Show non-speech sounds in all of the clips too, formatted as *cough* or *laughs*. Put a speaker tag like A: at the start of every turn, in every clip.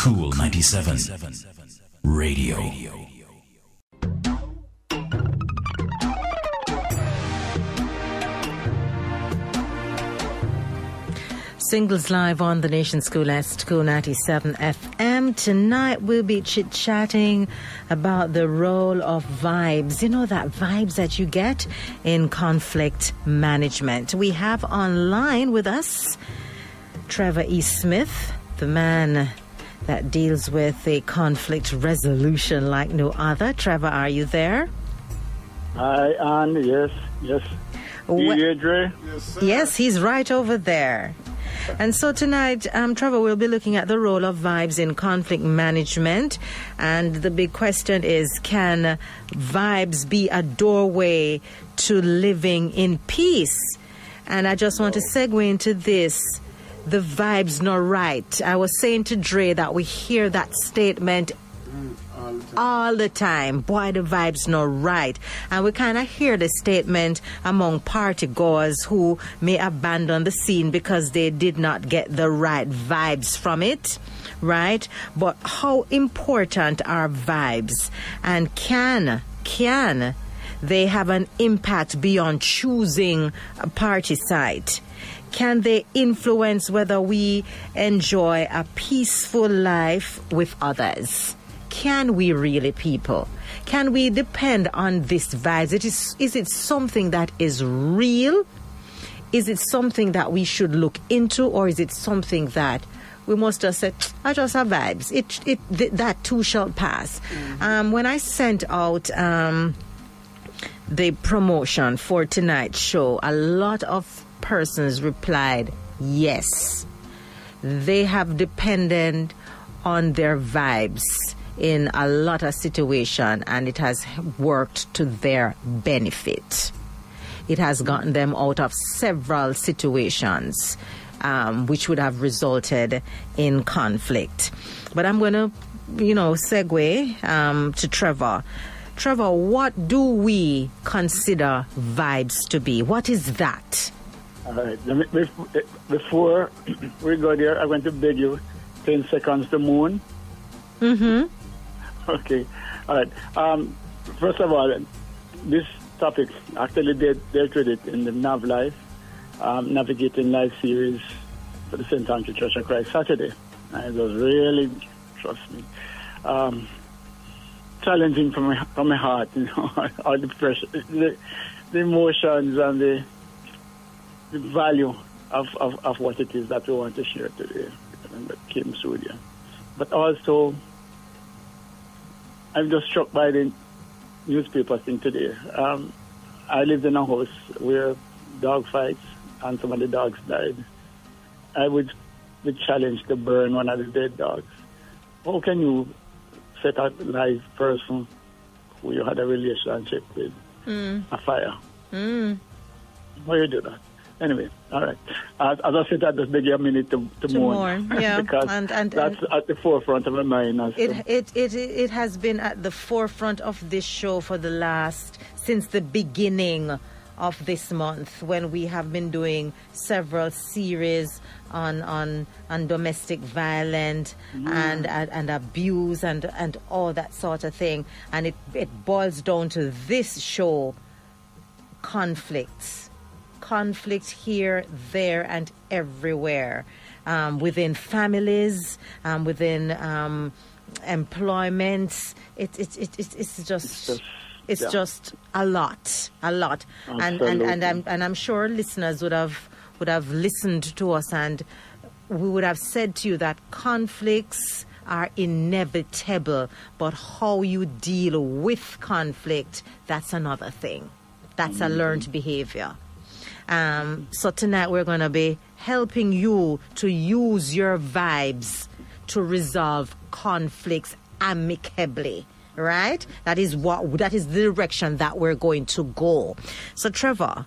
A: Kool 97 Radio.
B: Singles live on the Nation School at School 97 FM. Tonight we'll be chit chatting about the role of vibes. You know, that vibes that you get in conflict management. We have online with us Trevor E. Smith, the man that deals with a conflict resolution like no other. Trevor, are you there?
C: Hi, Anne. Yes, yes.
B: Wh-
C: You, Dre?
B: Yes, he's right over there. And so tonight, um, Trevor, we'll be looking at the role of vibes in conflict management. And the big question is can vibes be a doorway to living in peace? And I just want to segue into this the vibes not right. I was saying to Dre that we hear that statement all the time. Boy, the vibes not right. And we kind of hear the statement among party goers who may abandon the scene because they did not get the right vibes from it. Right? But how important are vibes? And can, can they have an impact beyond choosing a party site? Can they influence whether we enjoy a peaceful life with others? Can we really, people? Can we depend on this vibes? It is, is it something that is real? Is it something that we should look into, or is it something that we must just say, I just have vibes. It, it, th- that too shall pass. Um, when I sent out um, the promotion for tonight's show, a lot of persons replied yes. They have depended on their vibes in a lot of situation and it has worked to their benefit. It has gotten them out of several situations um, which would have resulted in conflict. But I'm going to, you know, segue um, to Trevor. Trevor, what do we consider vibes to be? What is that?
C: All right. Let me- Before *clears throat* we go there, I want to beg you 10 seconds to moon.
B: Mm-hmm. *laughs*
C: Okay. All right. Um, first of all, this topic actually did dealt with it in the Nav Life, um, Navigating Life series for the St. Andrew Church of Christ Saturday. And it was really, trust me, um, challenging from my, from my heart, you know, *laughs* all the pressure, the, the emotions and the, the value of, of, of what it is that we want to share today with Kim Surya. But also, I'm just struck by the newspaper thing today. Um, I lived in a house where dog fights and some of the dogs died. I would, would challenge to burn one of the dead dogs. How can you set a live person who you had a relationship with a fire?
B: Mm.
C: Why you do that? Anyway, all right. As, as I said, I just beg you a minute to, to,
B: To
C: mourn.
B: mourn, *laughs* yeah,
C: because
B: and- and-
C: that's at the forefront of my mind. As
B: It, it, it, it has been at the forefront of this show for the last, since the beginning of this month when we have been doing several series on on, on domestic violence mm-hmm. and, and and abuse and and all that sort of thing and it it boils down to this show conflicts conflict here, there, and everywhere um, within families, um, within um, employments. It, it, it, it, it's just.
C: just-
B: It's
C: yeah.
B: just a lot, a lot, and and and I'm and I'm sure listeners would have would have listened to us, and we would have said to you that conflicts are inevitable, but how you deal with conflict that's another thing. That's a learned behavior. Um, so tonight we're going to be helping you to use your vibes to resolve conflicts amicably. Right? That is what that is the direction that we're going to go. So Trevor,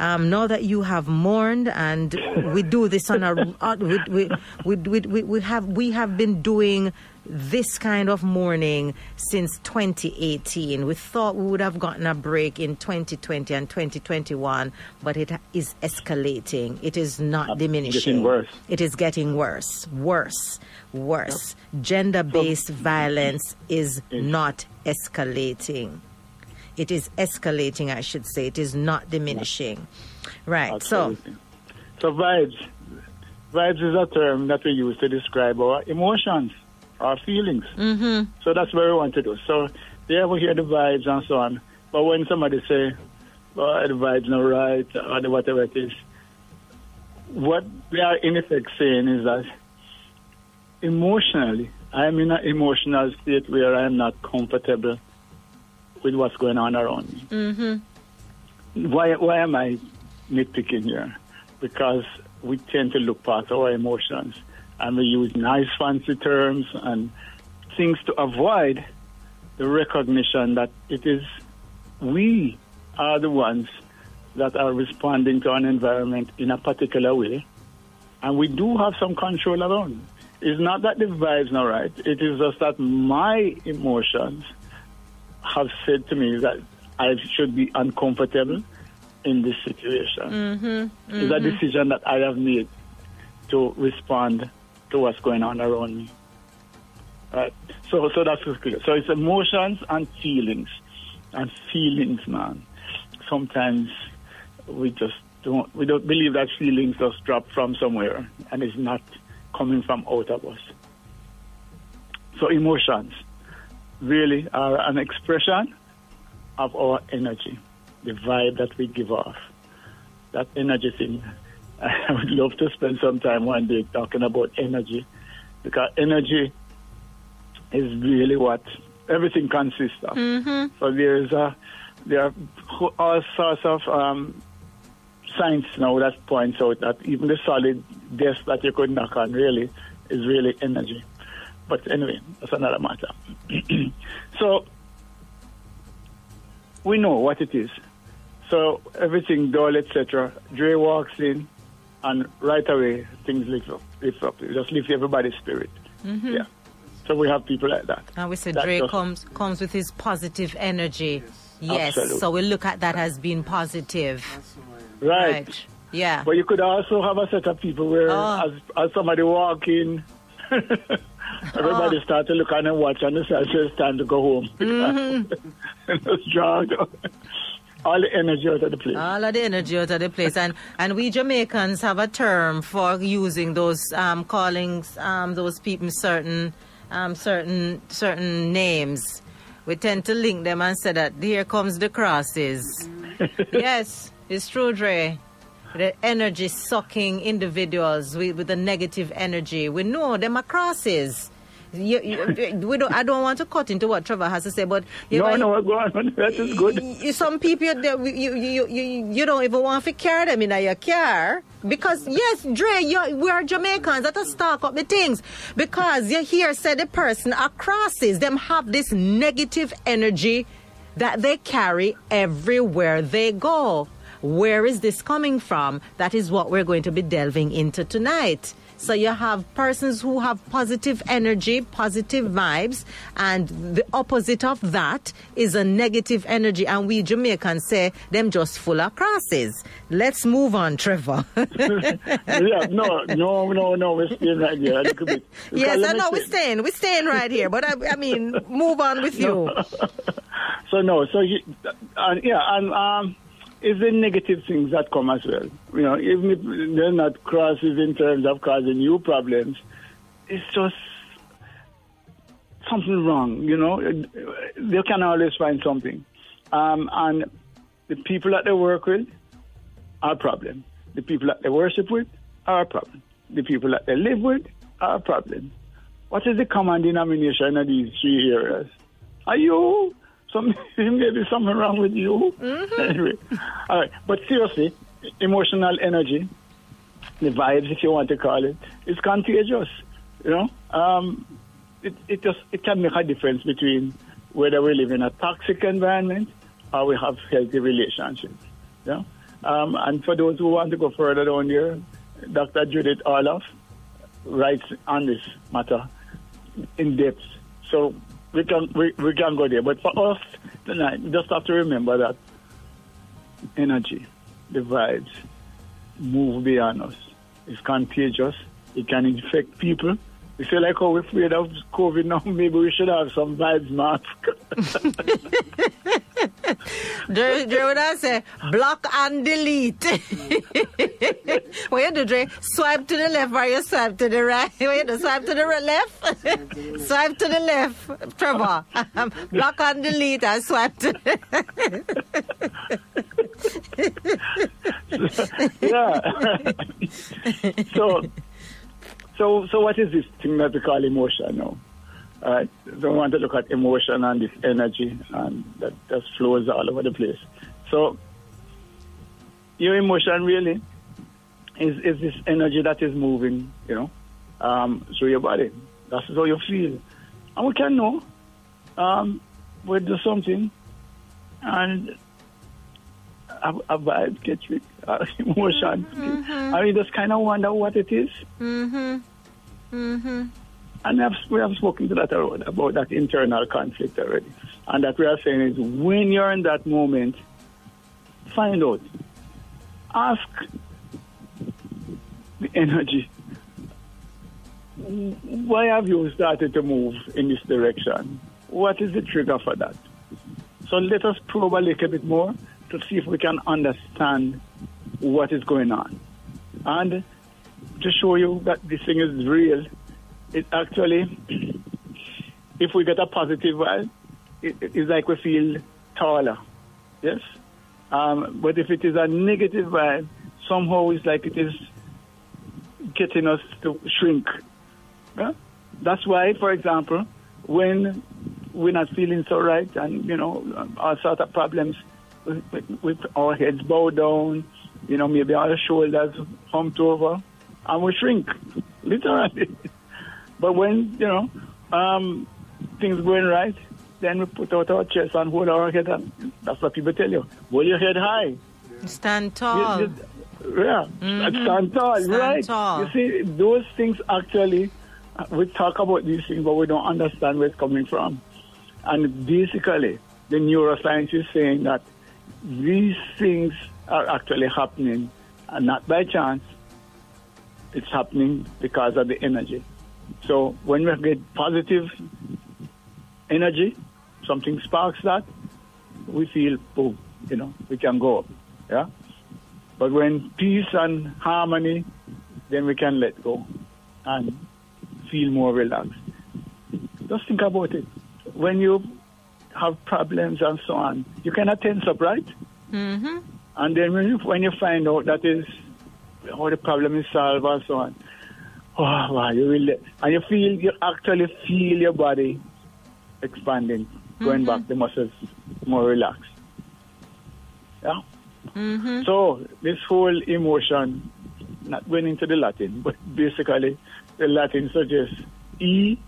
B: um, now that you have mourned and we do this on a *laughs* we, we, we, we, we have we have been doing this kind of morning since 2018. We thought we would have gotten a break in 2020 and 2021, but it is escalating. It is not
C: Uh,
B: diminishing.
C: getting worse.
B: It is getting worse, worse, worse. Gender based violence is not escalating. It is escalating, I should say. It is not diminishing. Right. So,
C: Absolutely. So vibes, vibes is a term that we use to describe our emotions, our feelings. Mm-hmm. So that's what we want to do. So they ever hear the vibes and so on. But when somebody say, oh, the vibes not right, or whatever it is, what we are in effect saying is that emotionally, I am in an emotional state where I am not comfortable with what's going on around me. Mm-hmm. Why, why am I nitpicking here? Because we tend to look past our emotions and we use nice fancy terms and things to avoid the recognition that it is we are the ones that are responding to an environment in a particular way and we do have some control around it. It's not that the vibe's not right. It is just that my emotions have said to me that I should be uncomfortable in this situation. Mm-hmm. It's a mm-hmm. decision that I have made to respond to what's going on around me. Right. So, so that's clear. So it's emotions and feelings, and feelings, man. Sometimes we just don't we don't believe that feelings just drop from somewhere and it's not coming from out of us. So emotions really are an expression of our energy, the vibe that we give off. That energy thing. I would love to spend some time one day talking about energy because energy is really what everything consists of. So there is a there are all sorts of um, science now that points out that even the solid desk that you could knock on really is really energy. But anyway, that's another matter. *clears throat* so we know what it is. So everything dull, etc. Dre walks in, and right away things lift up. Lift up. It just lift everybody's spirit. Yeah. So we have people like that.
B: and we said
C: That
B: Dre
C: just-
B: comes comes with his positive energy. Yes.
C: Absolutely.
B: So we look at that as being positive.
C: Right.
B: Yeah.
C: But you could also have a set of people where,
B: Oh.
C: as, as somebody walk in, *laughs* *laughs* everybody start to look on and watch and decide so it's time to go home.
B: Mm-hmm. *laughs*
C: Just drag all the energy out of the place.
B: All of the energy out of the place, and and we Jamaicans have a term for using those um, callings, um, those people certain um, certain certain names. We tend to link them and say that here comes the crosses. *laughs* yes, it's true, Dre. The energy sucking individuals with, with the negative energy. We know them are crosses. You, you, we don't, I don't want to cut into what Trevor has to say, but you
C: no,
B: know,
C: no, go on. *laughs* That is good.
B: you, some people you, you, you, you, you don't even want to carry them in your car because yes, Dre, you, we are Jamaicans that are stock up the things because you hear say the person are crosses them have this negative energy that they carry everywhere they go. Where is this coming from? That is what we're going to be delving into tonight. So you have persons who have positive energy, positive vibes, and the opposite of that is a negative energy. And we Jamaicans say them just full of crosses. Let's move on, Trevor. *laughs*
C: yeah, no, no, no, no, we're staying right here.
B: Yes, I know we're staying, we're staying right here. But I, I mean, move on with *laughs* you. *laughs*
C: So no, so you, and yeah, and um, it's the negative things that come as well. You know, even if they're not crosses in terms of causing you problems, it's just something wrong. You know, they can always find something, um, and the people that they work with are a problem. The people that they worship with are a problem. The people that they live with are a problem. What is the common denomination of these three areas? Are you? Some, *laughs* maybe something wrong with you. *laughs* Anyway, all right. But seriously, emotional energy, the vibes, if you want to call it, is contagious. You know, um, it, it just it can make a difference between whether we live in a toxic environment or we have healthy relationships. You know? um, and for those who want to go further down here, Dr. Judith Orloff writes on this matter in depth. So we can we, we can go there. But for us tonight, we just have to remember that energy, the vibes, move beyond us. It's contagious. It can infect people. We feel like, oh, we're afraid of COVID *laughs* now. Maybe we should have some vibes mask. *laughs*
B: Dre, Dre would I say block and delete. *laughs* what you do, Dre? Swipe to the left or you swipe to the right? What you do? Swipe to the left? swipe to the left, Trevor. block and delete and swipe to
C: yeah. so, so, so what is this thing that we call emotion now? Uh, so we want to look at emotion and this energy and that just flows all over the place. So your emotion really is, is this energy that is moving, you know, um, through your body. That's how you feel. And we can know um, we do something and a, a vibe gets with uh, *laughs* emotion. Mm-hmm. I mean, just kind of wonder what it is.
B: Mm-hmm. Mm-hmm.
C: And have, we have spoken to that about that internal conflict already. And that we are saying is when you're in that moment, find out. Ask the energy. Why have you started to move in this direction? What is the trigger for that? So let us probe a little bit more to see if we can understand what is going on. And to show you that this thing is real, it actually, if we get a positive vibe, it, it's like we feel taller. Yes? Um, but if it is a negative vibe, somehow it's like it is getting us to shrink. Yeah? That's why, for example, when we're not feeling so right and, you know, all sorts of problems with, with our heads bowed down, you know, maybe our shoulders humped over, and we shrink, *laughs* literally. but when, you know, um, things going right, then we put out our chest and hold our head up. That's what people tell you. Hold your head high.
B: Stand tall.
C: You, you, yeah, mm-hmm. stand tall,
B: stand
C: right?
B: Tall.
C: You see, those things actually, we talk about these things, but we don't understand where it's coming from. And basically, the neuroscience is saying that these things are actually happening, and not by chance. It's happening because of the energy. So when we get positive energy, something sparks that, we feel, boom, you know, we can go up. Yeah? But when peace and harmony, then we can let go and feel more relaxed. Just think about it. When you have problems and so on, you cannot tense up, right?
B: Mm-hmm.
C: And then when you, when you find out that is how the problem is solved and so on, oh wow, you really and you feel you actually feel your body expanding, going
B: Mm-hmm.
C: back, the muscles more relaxed. Yeah.
B: Mm-hmm.
C: So this whole emotion, not going into the Latin, but basically the Latin suggests e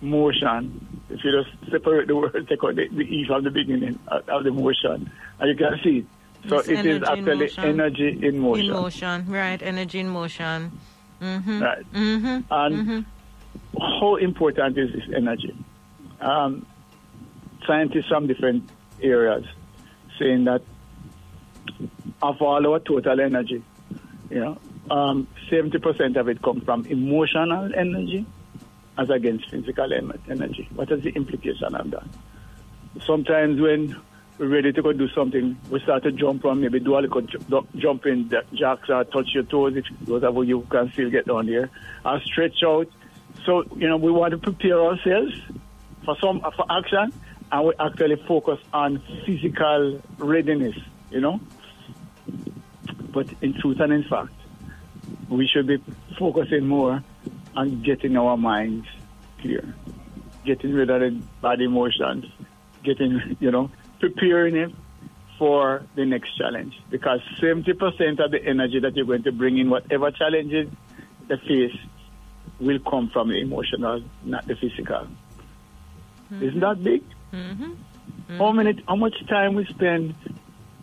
C: motion. If you just separate the word, *laughs* take out the, the e from the beginning of, of the motion, and you can see it. So
B: It's
C: it is actually energy in motion.
B: In motion, right? Energy in motion. Mm-hmm.
C: Right.
B: Mm-hmm.
C: And how important is this energy? Um, scientists from different areas saying that of all our total energy, you know, um, 70% of it comes from emotional energy as against physical energy. What is the implication of that? Sometimes when ready to go do something, we start to jump on, maybe do a little ju- jumping da- jacks or touch your toes if those of you can still get down there, or stretch out. So, you know, we want to prepare ourselves for some for action, and we actually focus on physical readiness, you know. But in truth and in fact, we should be focusing more on getting our minds clear, getting rid of the bad emotions, getting, *laughs* you know, preparing it for the next challenge. Because 70% of the energy that you're going to bring in whatever challenges they face will come from the emotional, not the physical. Isn't mm-hmm. that big? Mm-hmm. Mm-hmm. How many? How much time we spend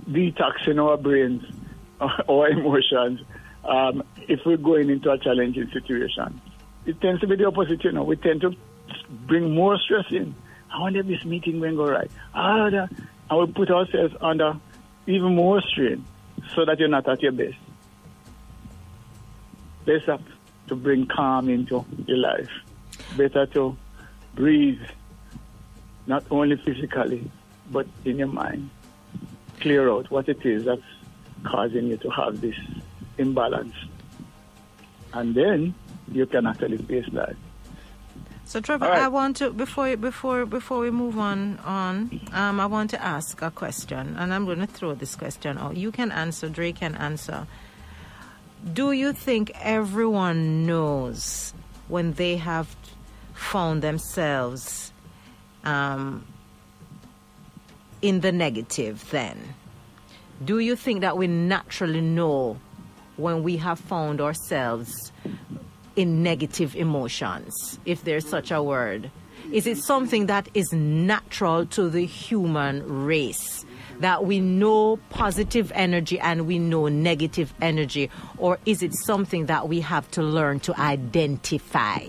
C: detoxing our brains, *laughs* our emotions, um, if we're going into a challenging situation? It tends to be the opposite. You know, we tend to bring more stress in. I wonder if this meeting will go right. Ah, that, and we put ourselves under even more strain so that you're not at your best. Better to bring calm into your life. Better to breathe, not only physically, but in your mind. Clear out what it is that's causing you to have this imbalance. And then you can actually face that.
B: So Trevor,
C: right.
B: I want to before before before we move on on, um, I want to ask a question, and I'm going to throw this question out. You can answer. Dre can answer. Do you think everyone knows when they have found themselves um, in the negative? Then, do you think that we naturally know when we have found ourselves in negative emotions, if there's such a word? Is it something that is natural to the human race? That we know positive energy and we know negative energy? Or is it something that we have to learn to identify?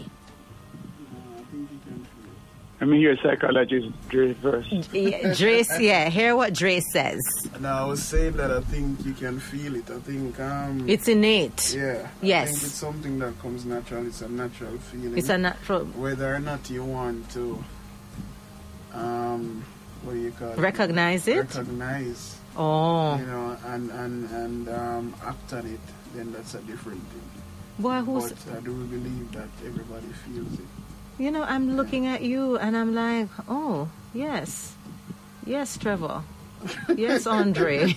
C: I mean, you're a psychologist, Dre, first.
B: Yeah, Dre, yeah, hear what Dre says.
D: Now I was saying that I think you can feel it. I think um
B: It's innate.
D: yeah. I
B: Yes.
D: think it's something that comes natural. It's a natural feeling.
B: It's a natural.
D: whether or not you want to um what do you call it?
B: Recognize it?
D: Recognize.
B: Oh,
D: You know, and and and um, act on it. Then that's a different thing.
B: boy, who's
D: But I do believe that everybody feels it.
B: You know, I'm looking at you and I'm like, oh, yes. Yes, Trevor. Yes, Andre. *laughs*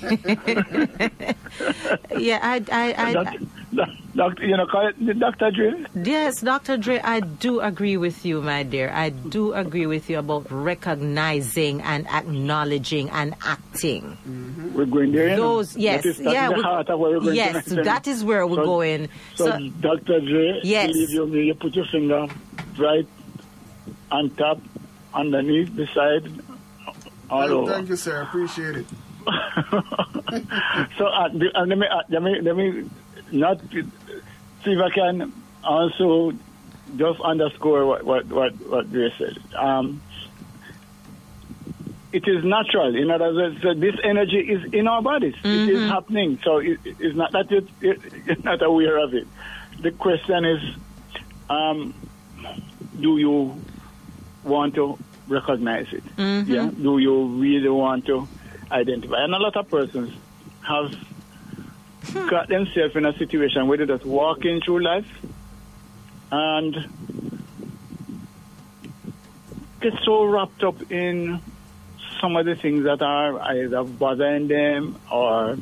B: yeah, I, I, I,
C: Doc- doc- doctor, you know, call it Dr. Dre.
B: yes, Dr. Dre, I do agree with you, my dear. I do agree with you about recognizing and acknowledging and acting. Mm-hmm.
C: We're going there.
B: Those, yes,
C: That
B: yeah, we-
C: heart of where we're going
B: yes, that is where we're
C: So-
B: going.
C: So,
B: So,
C: Dr. Dre,
B: Yes.
C: you you put your finger right on top, underneath, beside, all
D: Well,
C: over.
D: Thank you, sir. I appreciate it. *laughs*
C: So uh, the- uh, let me uh, let me let me not see if I can also just underscore what what what, what Ray said. Um, it is natural. In other words, so this energy is in our bodies. It is happening. So it, it's not that it, it, you're not aware of it. The question is, um, do you want to recognize it? Yeah. Do you really want to identify? And a lot of persons have got themselves in a situation where they're just walking through life and get so wrapped up in some of the things that are either bothering them or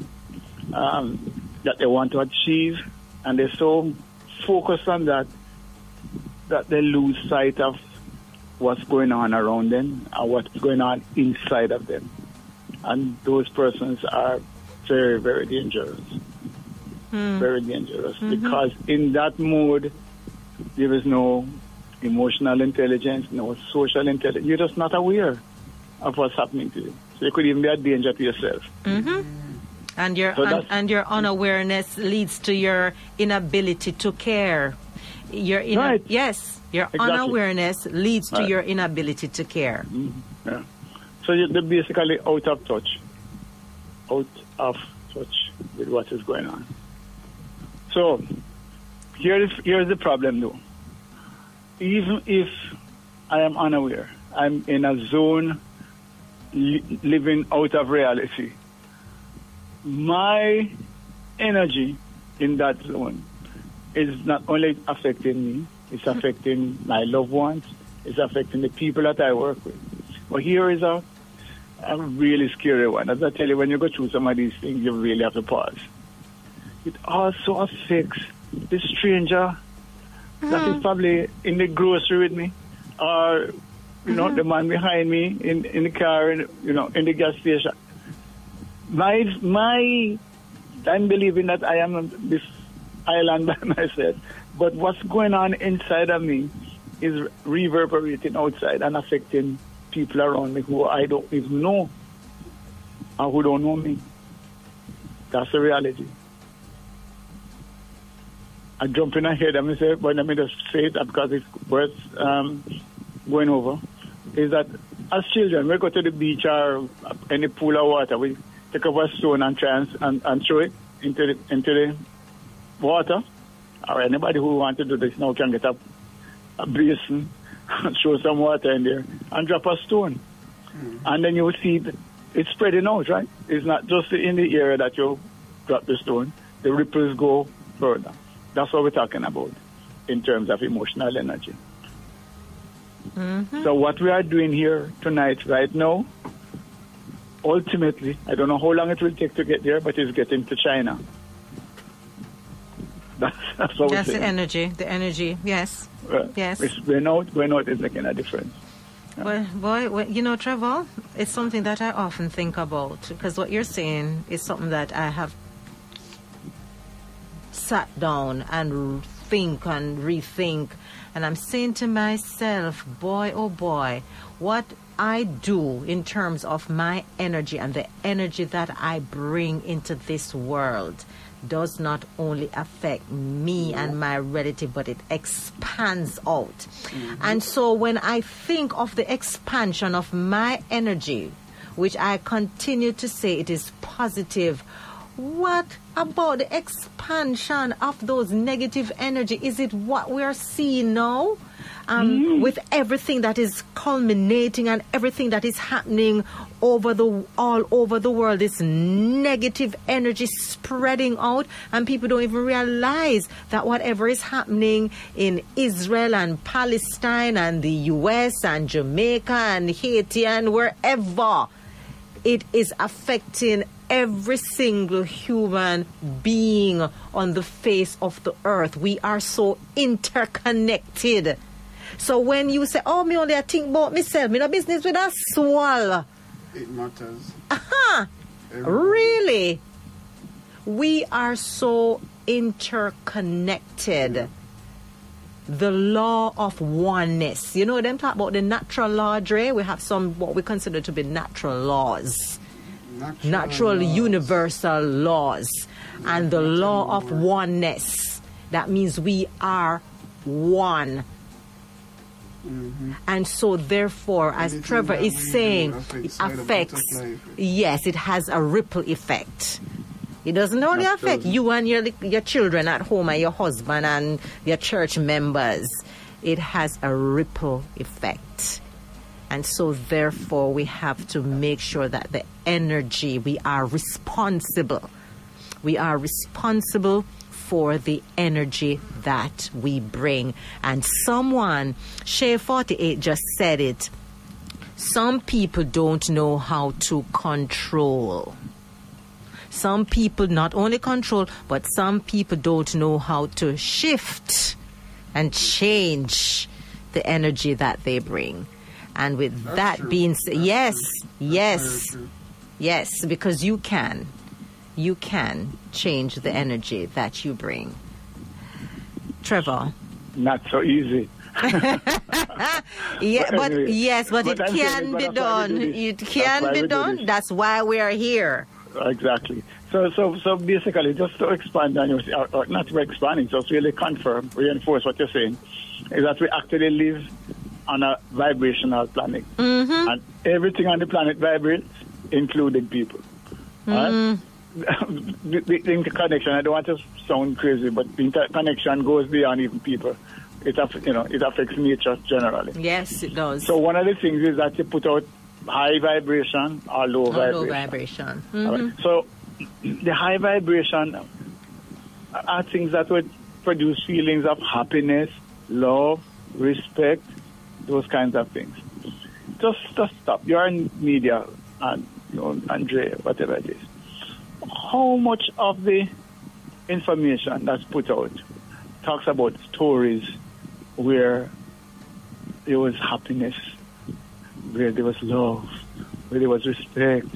C: um, that they want to achieve, and they're so focused on that that they lose sight of what's going on around them and what's going on inside of them. And those persons are very, very dangerous. Hmm. Very dangerous mm-hmm. because in that mode, there is no emotional intelligence, no social intelligence. You're just not aware of what's happening to you. So you could even be a danger to yourself. Mm-hmm.
B: and your
C: So
B: un, and your unawareness leads to your inability to care. Your ina-
C: Right.
B: yes, your
C: Exactly.
B: unawareness leads to
C: Right.
B: your inability to care. Mm-hmm.
C: Yeah. So you- they're basically out of touch, out of touch with what is going on. So here is here's the problem, though. Even if I am unaware, I'm in a zone li- living out of reality. My energy in that zone is not only affecting me, it's affecting my loved ones, it's affecting the people that I work with. But here is a, a really scary one. As I tell you, when you go through some of these things, you really have to pause. It also affects the stranger that is mm. probably in the grocery with me, or you know, mm-hmm. the man behind me in in the car, in, you know, in the gas station. My my, I'm believing that I am on this island *laughs* by myself, but what's going on inside of me is reverberating outside and affecting people around me who I don't even know, or who don't know me. That's the reality. I jump in ahead and say, but let me just say it because it's worth um, going over is that as children, we go to the beach or any pool of water, we take up a stone and try and, and, and throw it into the, into the water. Or anybody who wants to do this now can get a, a basin, throw some water in there, and drop a stone. Mm-hmm. And then you will see that it's spreading out, right? It's not just in the area that you drop the stone. The ripples go further. That's what we're talking about in terms of emotional energy. Mm-hmm. So what we are doing here tonight, right now, ultimately, I don't know how long it will take to get there, but it's getting to China. That's, that's what
B: That's the energy. The energy. Yes.
C: Uh,
B: Yes.
C: It's going out, going out is making a difference.
B: Well, boy, well, you know, Trevor, it's something that I often think about because what you're saying is something that I have sat down and think and rethink. And I'm saying to myself, boy, oh boy, what I do in terms of my energy and the energy that I bring into this world does not only affect me and my relative, but it expands out. Mm-hmm. And so when I think of the expansion of my energy, which I continue to say it is positive, what about the expansion of those negative energy? Is it what we are seeing now? Um, With everything that is culminating and everything that is happening over the all over the world, this negative energy spreading out, and people don't even realize that whatever is happening in Israel and Palestine and the U.S. and Jamaica and Haiti and wherever it is affecting every single human being on the face of the earth. We are so interconnected. So when you say, "Oh, me only I think about myself, me no business with a swallow,"
D: It matters.
B: Aha! Really, we are so interconnected. The law of oneness. You know, them talk about the natural law, Dre. We have some what we consider to be natural laws
D: Natural,
B: natural
D: laws.
B: universal laws and the law of oneness that means we are one
D: Mhm.
B: and so therefore as
D: Anything
B: trevor is saying
D: affects
B: it affects yes it has a ripple effect it doesn't only affect
C: Absolutely.
B: you and your your children at home and your husband and your church members it has a ripple effect and so, therefore, we have to make sure that the energy, we are responsible. We are responsible for the energy that we bring. And someone, Shay 48 just said it. Some people don't know how to control. Some people not only control, but some people don't know how to shift and change the energy that they bring. And with
D: That's
B: that
D: true.
B: being said, yes.
D: That's
B: yes, yes, because you can. You can change the energy that you bring. Trevor.
C: Not so easy. *laughs*
B: Yeah,
C: But
B: but
C: anyway,
B: yes, but,
C: but
B: it
C: I'm
B: can be
C: but that's why we
B: done. It can be done. That's why we are here.
C: Exactly. So, so, so basically, just to expand on your, or, or not to expand, just really confirm, reinforce what you're saying, is that we actually live on a vibrational planet,
B: Mm-hmm.
C: and everything on the planet vibrates, including people. Right? Mm-hmm. The, the, the interconnection. I don't want to sound crazy, but the interconnection goes beyond even people. It, aff- you know, it affects nature generally.
B: Yes, it does.
C: So one of the things is that you put out high vibration or low
B: Or
C: vibration.
B: low vibration. Mhm.
C: right. So the high vibration are things that would produce feelings of happiness, love, respect, those kinds of things. Just, just stop. You're in media, and you know, Andre, whatever it is. How much of the information that's put out talks about stories where there was happiness, where there was love, where there was respect,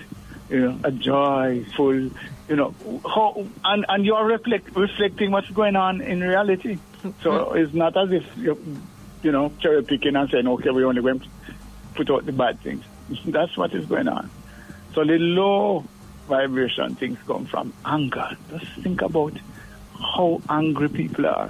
C: you know, a joyful, you know, how, and, and you're reflect, reflecting what's going on in reality. So mm-hmm. it's not as if you're, you know, cherry picking and saying, okay, we're only going to put out the bad things. *laughs* That's what is going on. So the low vibration things come from anger. Just think about how angry people are,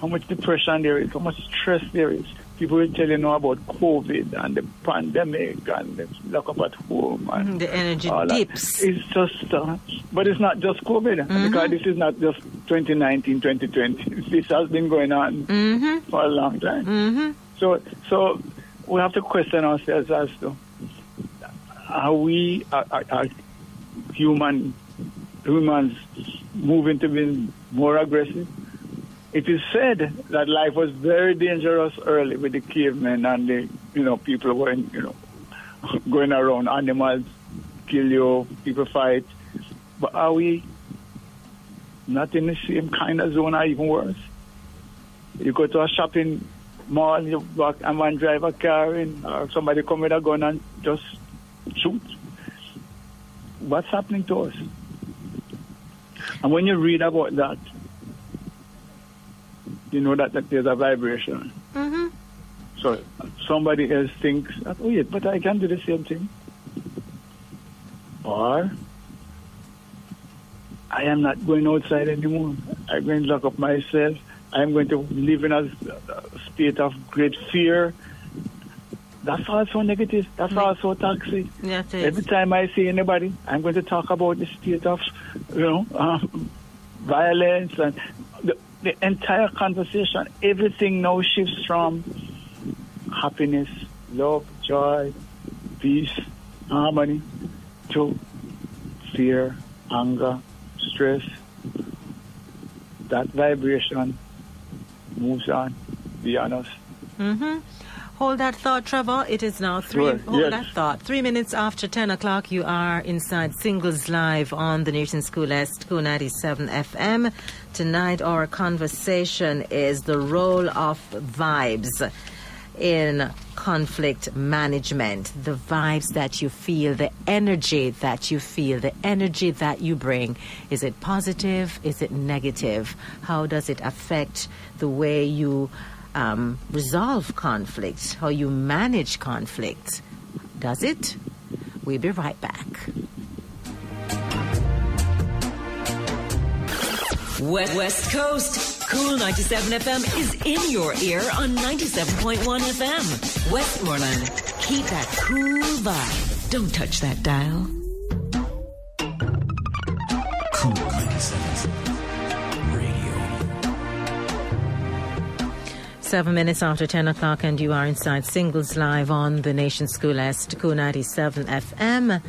C: how much depression there is, how much stress there is. people will tell you now about COVID and the pandemic and the lock up at home and
B: Mm-hmm. The energy
C: all that.
B: dips.
C: It's just, uh, but it's not just COVID
B: Mm-hmm.
C: because this is not just 2019, 2020. *laughs* This has been going on
B: Mm-hmm.
C: for a long time.
B: Mm-hmm.
C: So, so we have to question ourselves as to are we, are, are, human, humans moving to be more aggressive? It is said that life was very dangerous early with the cavemen and the, you know, people were, you know, *laughs* going around, animals kill you, people fight. But are we not in the same kind of zone or even worse? You go to a shopping mall, you walk, and one drive a car in, or somebody come with a gun and just shoot. What's happening to us? And when you read about that, you know that, that there's a vibration.
B: Mm-hmm.
C: So somebody else thinks, oh yeah, but I can do the same thing. Or I am not going outside anymore. I'm going to lock up myself. I'm going to live in a a state of great fear. That's also negative. That's also toxic.
B: That
C: Every time I see anybody, I'm going to talk about the state of, you know, um, violence and the, the entire conversation. Everything now shifts from happiness, love, joy, peace, harmony to fear, anger, stress. That vibration moves on beyond us.
B: Mm-hmm. Hold that thought, Trevor. It is now three. Hold
C: yes.
B: that thought. Three minutes after ten o'clock, you are inside Singles Live on the Nation School Est Kool 97 FM. Tonight, our conversation is the role of vibes in conflict management. The vibes that you feel, the energy that you feel, the energy that you bring. Is it positive? Is it negative? How does it affect the way you um, resolve conflicts, how you manage conflicts. Does it? We'll be right back.
E: West, West Coast. Kool 97 FM is in your ear on 97.1 FM. Westmoreland. Keep that cool vibe. Don't touch that dial.
B: Seven minutes after 10 o'clock, and you are inside Singles Live on the Nation School Kool 97 FM.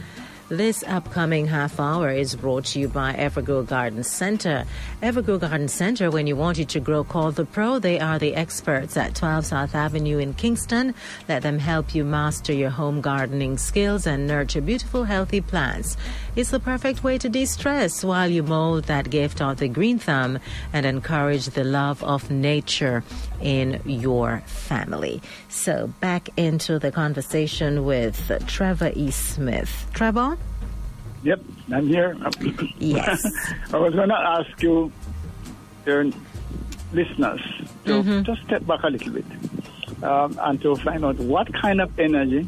B: This upcoming half hour is brought to you by Evergrow Garden Center. Evergrow Garden Center, when you want it to grow, call the pro. They are the experts at 12 South Avenue in Kingston. Let them help you master your home gardening skills and nurture beautiful, healthy plants. It's the perfect way to de stress while you mold that gift of the green thumb and encourage the love of nature in your family. So, back into the conversation with Trevor E. Smith. Trevor?
C: Yep, I'm here.
B: Yes. *laughs*
C: I was going to ask you, your listeners, to just step back a little bit um, and to find out what kind of energy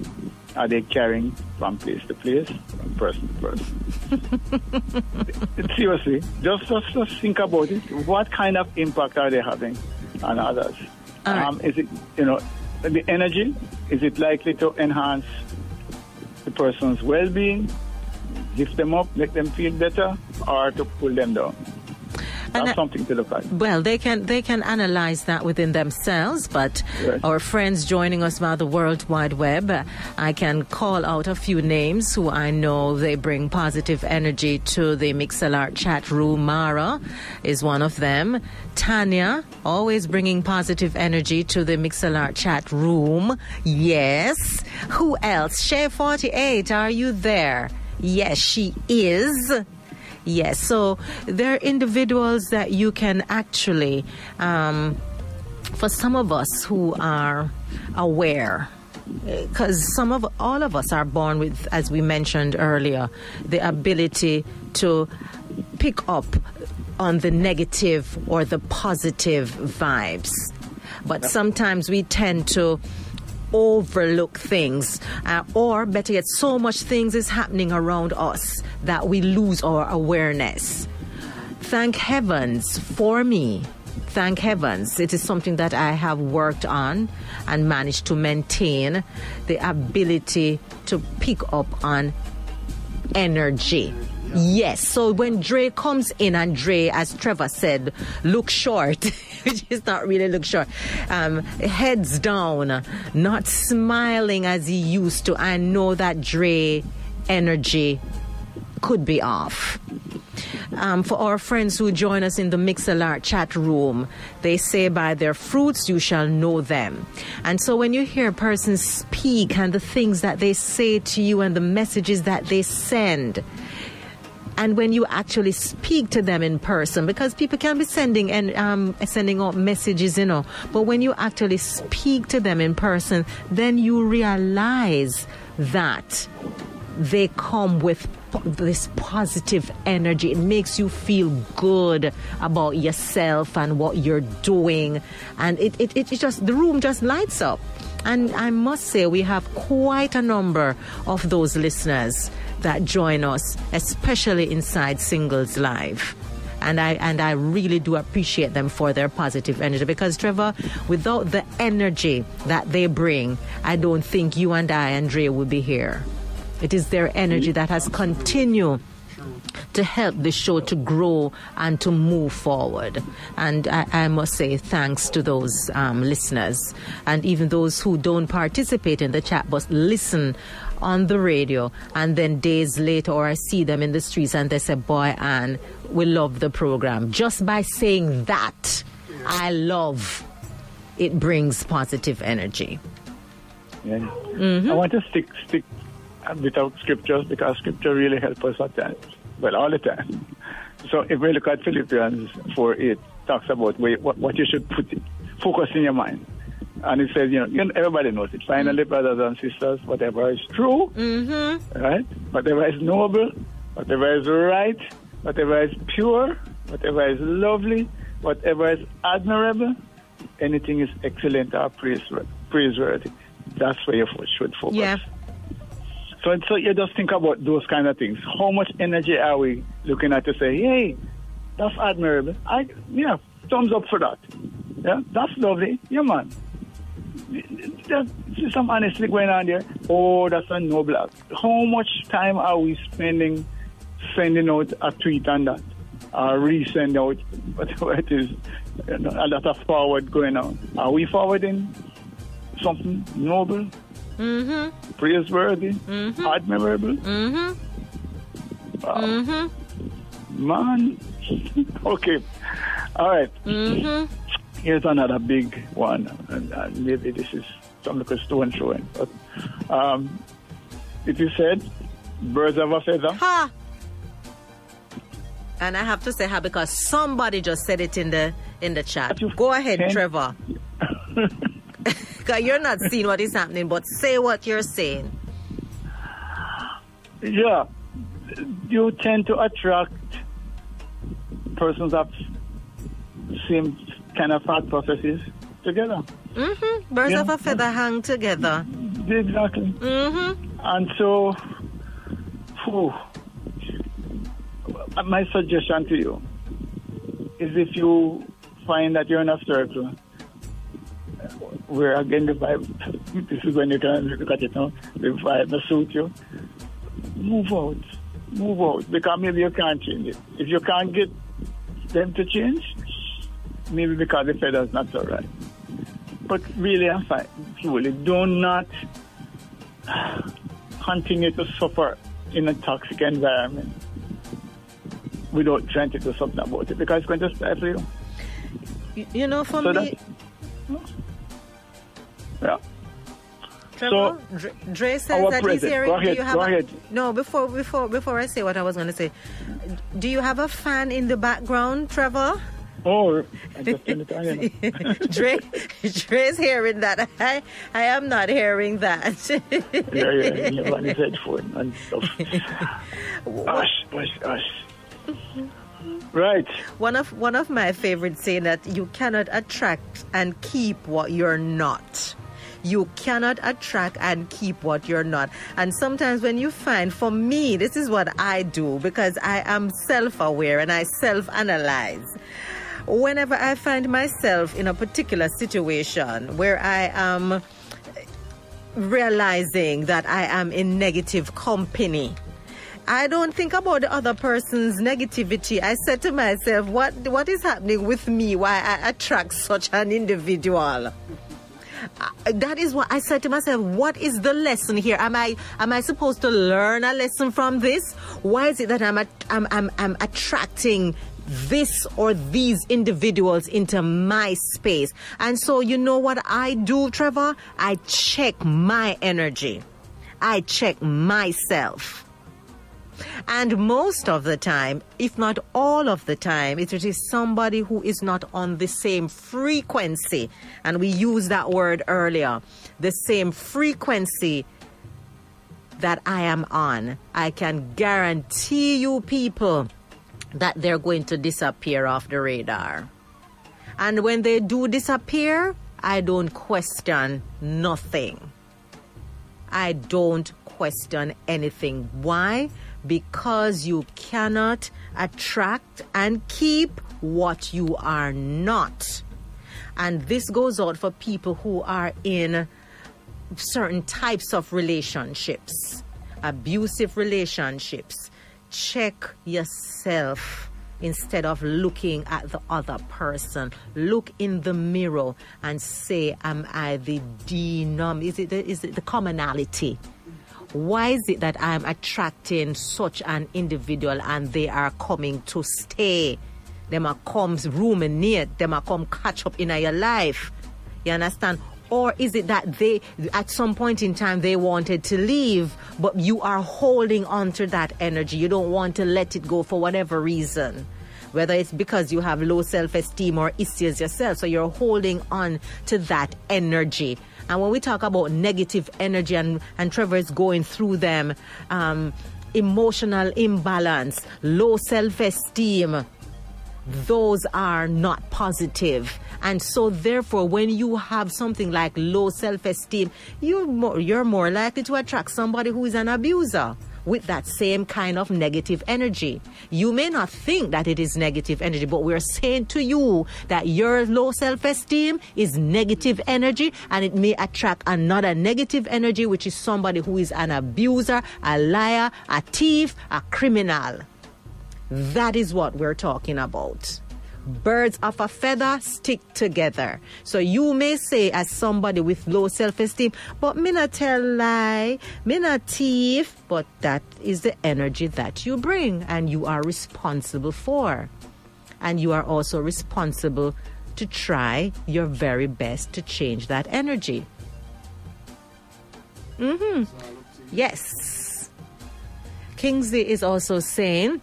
C: are they carrying from place to place, from person to person. *laughs* Seriously, just, just just think about it. What kind of impact are they having on others?
B: Right.
C: Um, is it you know the energy? Is it likely to enhance the person's well-being, lift them up, make them feel better, or to pull them down? That's
B: I-
C: something to look at.
B: Well, they can they can analyze that within themselves, but
C: Yes.
B: our friends joining us via the World Wide Web, I can call out a few names who I know they bring positive energy to the Mixalart chat room. Mara is one of them. Tanya, always bringing positive energy to the Mixalart chat room. Yes. Who else? Shay 48, are you there? Yes, she is. Yes, so there are individuals that you can actually, um, for some of us who are aware, because some of all of us are born with, as we mentioned earlier, the ability to pick up on the negative or the positive vibes. But sometimes we tend to overlook things, uh, or better yet, so much things is happening around us that we lose our awareness. Thank heavens for me. thank heavens, it is something that I have worked on and managed to maintain the ability to pick up on energy. Yes. So when Dre comes in and Dre, as Trevor said, look short, *laughs* which is not really look short, um, heads down, not smiling as he used to, I know that Dre energy could be off. Um, for our friends who join us in the Mixalart chat room, they say, By their fruits you shall know them. And so when you hear a person speak and the things that they say to you and the messages that they send, and when you actually speak to them in person, because people can be sending and um, sending out messages, you know, but when you actually speak to them in person, then you realize that they come with this positive energy. It makes you feel good about yourself and what you're doing, and it, it, it just the room just lights up. And I must say, we have quite a number of those listeners that join us, especially inside Singles Live. And I and I really do appreciate them for their positive energy because Trevor, without the energy that they bring, I don't think you and I, Andrea, would be here. It is their energy that has continued to help the show to grow and to move forward. And I, I must say thanks to those um, listeners and even those who don't participate in the chat but listen on the radio and then days later or I see them in the streets and they say, Boy, Anne, we love the program. Just by saying that, I love it brings positive energy.
C: Yeah. Mm-hmm. I want to stick stick without scriptures because scripture really helps us at times. Well, all the time. *laughs* So if we look at Philippians 4 it talks about what, what you should put focus in your mind. And it says, you know, you know, everybody knows it. Finally, mm. brothers and sisters, whatever is true, mm-hmm. right? Whatever is noble, whatever is right, whatever is pure, whatever is lovely, whatever is admirable, anything is excellent or praiseworthy. That's where you should focus.
B: Yeah.
C: So, so you just think about those kind of things. How much energy are we looking at to say, hey, that's admirable. I, yeah, thumbs up for that. Yeah, that's lovely. Yeah, man. There's some honesty going on there. Oh, that's a noble act. How much time are we spending sending out a tweet on that? Or resend out *laughs* whatever it is. You know, a lot of forward going on. Are we forwarding something noble?
B: Mm-hmm.
C: praiseworthy,
B: Mm-hmm.
C: admirable.
B: Mm-hmm.
C: Man, *laughs* okay, all right.
B: Mm-hmm.
C: Here's another big one, and, and maybe this is some little stone throwing. But um, it is said, birds of a feather.
B: Ha! And I have to say ha because somebody just said it in the in the chat. Go ahead,
C: Can-
B: Trevor. *laughs* 'Cause you're not seeing what is happening, but say what you're saying.
C: Yeah, you tend to attract persons of same kind of thought processes together.
B: Mm-hmm. Birds
C: Yeah.
B: of a feather hang together.
C: Exactly.
B: Mm-hmm.
C: And so, whew, my suggestion to you is if you find that you're in a circle where again the vibe, this is when you can look at it now, the vibe that suit you, move out. Move out. Because maybe you can't change it. If you can't get them to change, maybe because the feather's not so right. But really, I'm fine. Truly, do not continue to suffer in a toxic environment without trying to do something about it because it's going to stifle you.
B: You, you know, for
C: So
B: me,
C: hmm? Yeah.
B: Trevor, Dre, Dre says that he's hearing.
C: go
B: do you have
C: go
B: a-
C: ahead.
B: No, before before before I say what I was going to say, do you have a fan in the background, Trevor?
C: Oh, *laughs* I just turned it on, you know.
B: Dre, Dre's hearing that. I, I am not hearing that.
C: yeah, yeah, have on his headphone and stuff. *laughs* Hush, hush, hush. Right.
B: one of one of my favorites saying that you cannot attract and keep what you're not. You cannot attract and keep what you're not. And sometimes when you find, for me, this is what I do because I am self aware and I self analyze. Whenever I find myself in a particular situation where I am realizing that I am in negative company. I don't think about the other person's negativity. I said to myself, what what is happening with me? Why I attract such an individual? That is what I said to myself. What is the lesson here? Am I am I supposed to learn a lesson from this? Why is it that I'm I'm, I'm I'm attracting this or these individuals into my space? And so you know what I do, Trevor? I check my energy. I check myself. And most of the time, if not all of the time, it is somebody who is not on the same frequency. And we used that word earlier the same frequency that I am on. I can guarantee you, people, that they're going to disappear off the radar. And when they do disappear, I don't question nothing. I don't question anything. Why? because you cannot attract and keep what you are not. And this goes out for people who are in certain types of relationships, abusive relationships. Check yourself instead of looking at the other person. Look in the mirror and say, Am I the denom? Is it the, is it the commonality? why is it that I'm attracting such an individual and they are coming to stay? Them are come ruminate, them are come catch up in your life. You understand? Or is it that they, at some point in time, they wanted to leave, but you are holding on to that energy? You don't want to let it go for whatever reason. Whether it's because you have low self esteem or issues yourself, so you're holding on to that energy. And when we talk about negative energy, and, and Trevor is going through them, um, emotional imbalance, low self esteem, those are not positive. And so, therefore, when you have something like low self esteem, you're more, you're more likely to attract somebody who is an abuser with that same kind of negative energy. You may not think that it is negative energy, but we're saying to you that your low self esteem is negative energy and it may attract another negative energy, which is somebody who is an abuser, a liar, a thief, a criminal. That is what we're talking about birds of a feather stick together. So you may say as somebody with low self-esteem, but me not tell lie, me not thief, but that is the energy that you bring and you are responsible for. And you are also responsible to try your very best to change that energy. Mm-hmm. Yes. Kingsley is also saying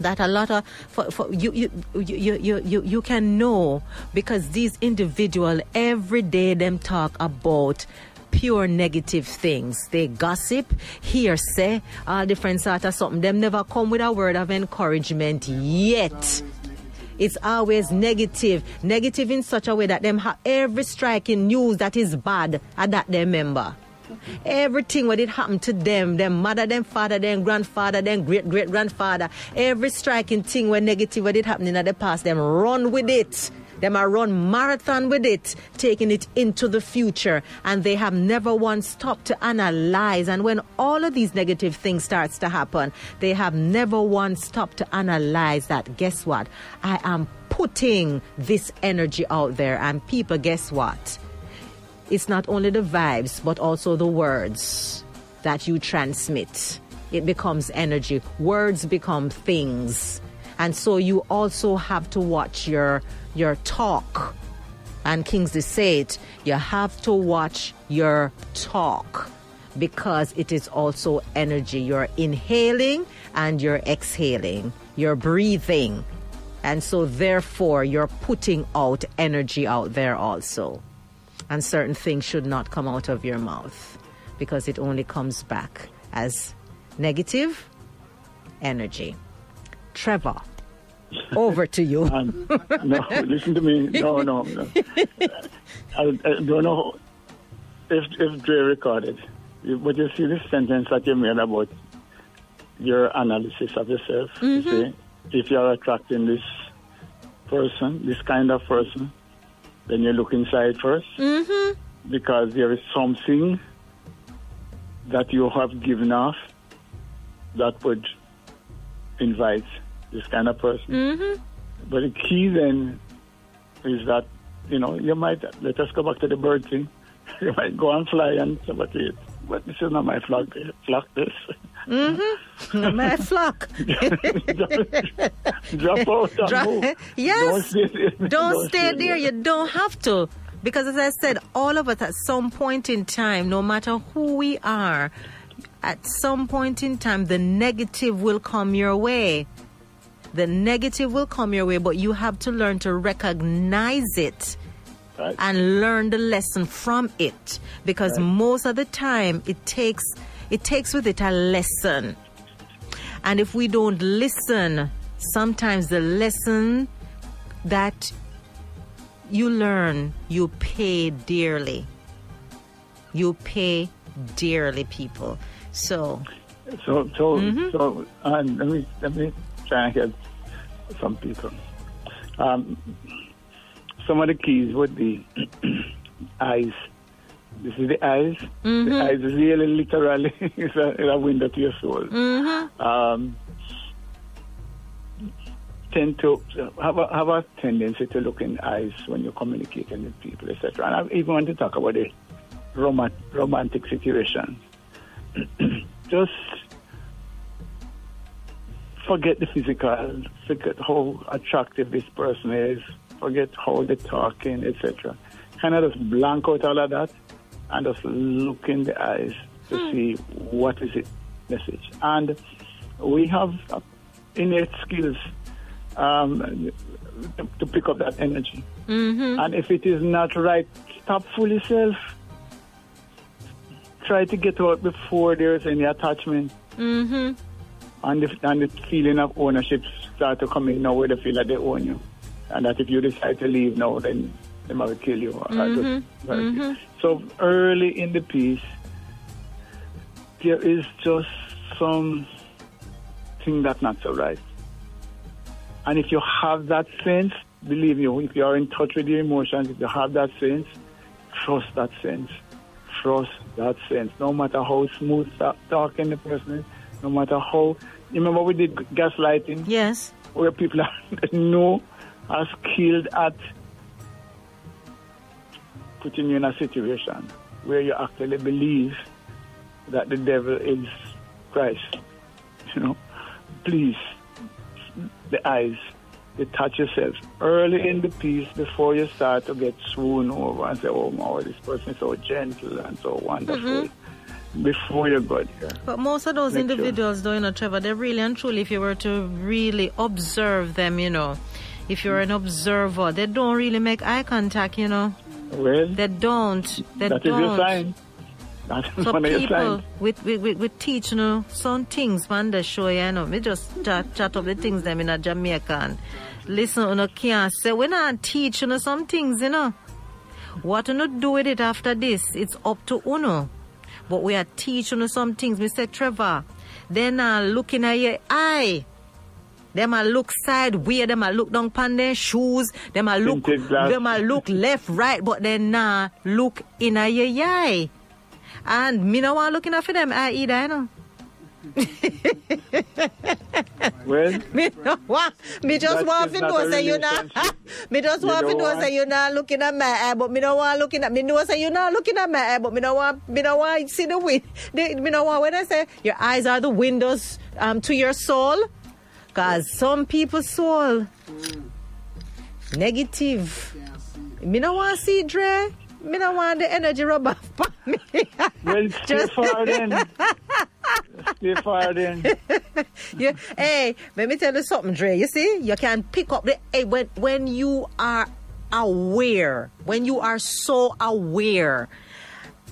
B: that a lot of for, for you, you you you you you can know because these individual every day them talk about pure negative things. They gossip, hearsay, all different sort of something. Them never come with a word of encouragement yet. It's always negative, negative in such a way that them have every striking news that is bad at that they remember. Everything what it happened to them, them mother, them father, them grandfather, them great great grandfather, every striking thing when negative what it happened in the past, them run with it. Them are run marathon with it, taking it into the future, and they have never once stopped to analyze. And when all of these negative things starts to happen, they have never once stopped to analyze that. Guess what? I am putting this energy out there, and people, guess what? It's not only the vibes, but also the words that you transmit. It becomes energy. Words become things. And so you also have to watch your your talk. And Kingsley said, you have to watch your talk because it is also energy. You're inhaling and you're exhaling. You're breathing. And so therefore you're putting out energy out there also and certain things should not come out of your mouth because it only comes back as negative energy. Trevor, *laughs* over to you.
C: Um, no, *laughs* listen to me. No, no. no. I, I, don't know if, if Dre recorded, but you see this sentence that you made about your analysis of yourself.
B: Mm-hmm.
C: You see, if you're attracting this person, this kind of person, then you look inside 1st
B: Mm-hmm.
C: because there is something that you have given off that would invite this kind of person.
B: Mm-hmm.
C: But the key then is that, you know, you might, let us go back to the bird thing. *laughs* You might go and fly and wait, but this is not my flock, flock this. *laughs*
B: Mm-hmm. My flock. *laughs*
C: Drop out and
B: Dra-
C: move.
B: yes.
C: Don't stay there.
B: Don't stay there. You don't have to. Because as I said, all of us at some point in time, no matter who we are, at some point in time, the negative will come your way. The negative will come your way, but you have to learn to recognize it
C: Right.
B: and learn the lesson from it. Because most of the time, it takes it takes with it a lesson. And if we don't listen, sometimes the lesson that you learn, you pay dearly. You pay dearly, people. So,
C: So, so,
B: Mm-hmm.
C: so, let me let me try and get some people. Um, some of the keys would be *clears throat* eyes. This is the eyes.
B: Mm-hmm.
C: The eyes is really literally *laughs* is a, a window to your soul.
B: Mm-hmm.
C: Um, tend to have a, have a tendency to look in eyes when you're communicating with people, etc. And I even want to talk about the romant, romantic situation. *clears throat* Just forget the physical, forget how attractive this person is, forget how they're talking, etc. Kind of just blank out all of that and just look in the eyes to see what is it message. And we have innate skills um, to, to pick up that energy.
B: Mm-hmm.
C: And if it is not right, stop fooling yourself. Try to get out before there's any attachment.
B: Mm-hmm.
C: And the, and the feeling of ownership start to come in now where they feel that they own you. And that if you decide to leave now, then they might kill you. or just hurt you. So early in the piece, there is just some thing that's not so right. And if you have that sense, believe me, if you are in touch with your emotions, if you have that sense, trust that sense. Trust that sense. No matter how smooth ta- talking the person is, no matter how. You remember we did gaslighting,
B: Yes.
C: where people *laughs* are know are skilled at putting you in a situation where you actually believe that the devil is Christ. You know, please, the eyes, detach yourself early in the piece before you start to get swoon over and say, oh, my, this person is so gentle and so wonderful. Mm-hmm. Before you go there.
B: But most of those
C: Make sure.
B: individuals, though, you know, Trevor, they really and truly, if you were to really observe them, you know, if you're an observer, they don't really make eye contact, you know.
C: Well,
B: They don't. They
C: that is
B: don't.
C: your sign. That is
B: So
C: one of your
B: people,
C: signs.
B: we, we, we, teach, you know, some things man the show, you know. We just chat, chat up the things them in a Jamaica and listen, you know, can't say, we not teach, you know, some things, you know. What you know do with it after this, it's up to Uno. But we are teaching you some things, Mr. Trevor. Then uh, looking at your eye. Them a look sideways, them a look down pan their shoes, them a look, them a look left, right, but then nah, look in a your eye. And me no want looking after them eye either, you know. *laughs*
C: Well, *laughs*
B: Me no want, me just *laughs* want to know say you not, me just want to know say you not looking at my eye, but me don't want looking at, me know say you not looking at my eye, but me don't want, me don't want see the wind, me don't want when I say your eyes are the windows um, to your soul, cause some people's soul, mm. negative.
D: Can't.
B: Me don't want to see Dre. Me don't want the energy rub off *laughs* on me.
C: well, *laughs* stay
B: Just-
C: far then. Stay far then. *laughs*
B: yeah. Hey, let me tell you something, Dre. You see, you can pick up the hey, when when you are aware, when you are so aware,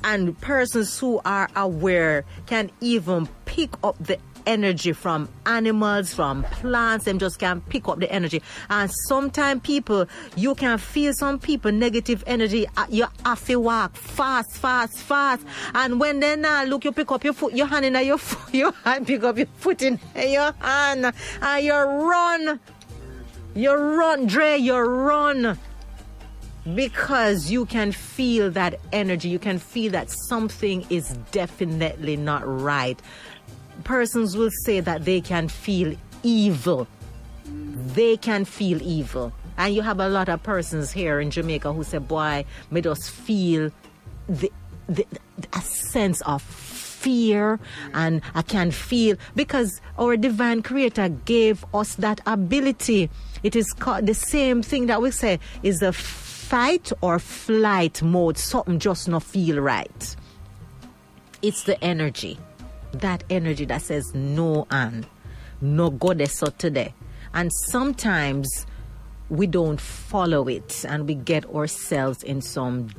B: and persons who are aware can even pick up the energy from animals, from plants, them just can pick up the energy. And sometimes people, you can feel some people negative energy. You have to walk fast, fast, fast. And when they now look, you pick up your foot, your hand in your *laughs* foot, your hand, pick up your foot in your hand, and you run. You run, Dre, you run. Because you can feel that energy. You can feel that something is definitely not right. Persons will say that they can feel evil. They can feel evil. And you have a lot of persons here in Jamaica who say, boy, may just feel the, the, a sense of fear and I can feel because our divine creator gave us that ability. It is called the same thing that we say is a fight or flight mode. Something just not feel right. It's the energy. That energy that says no and no goddess today. And sometimes we don't follow it and we get ourselves in some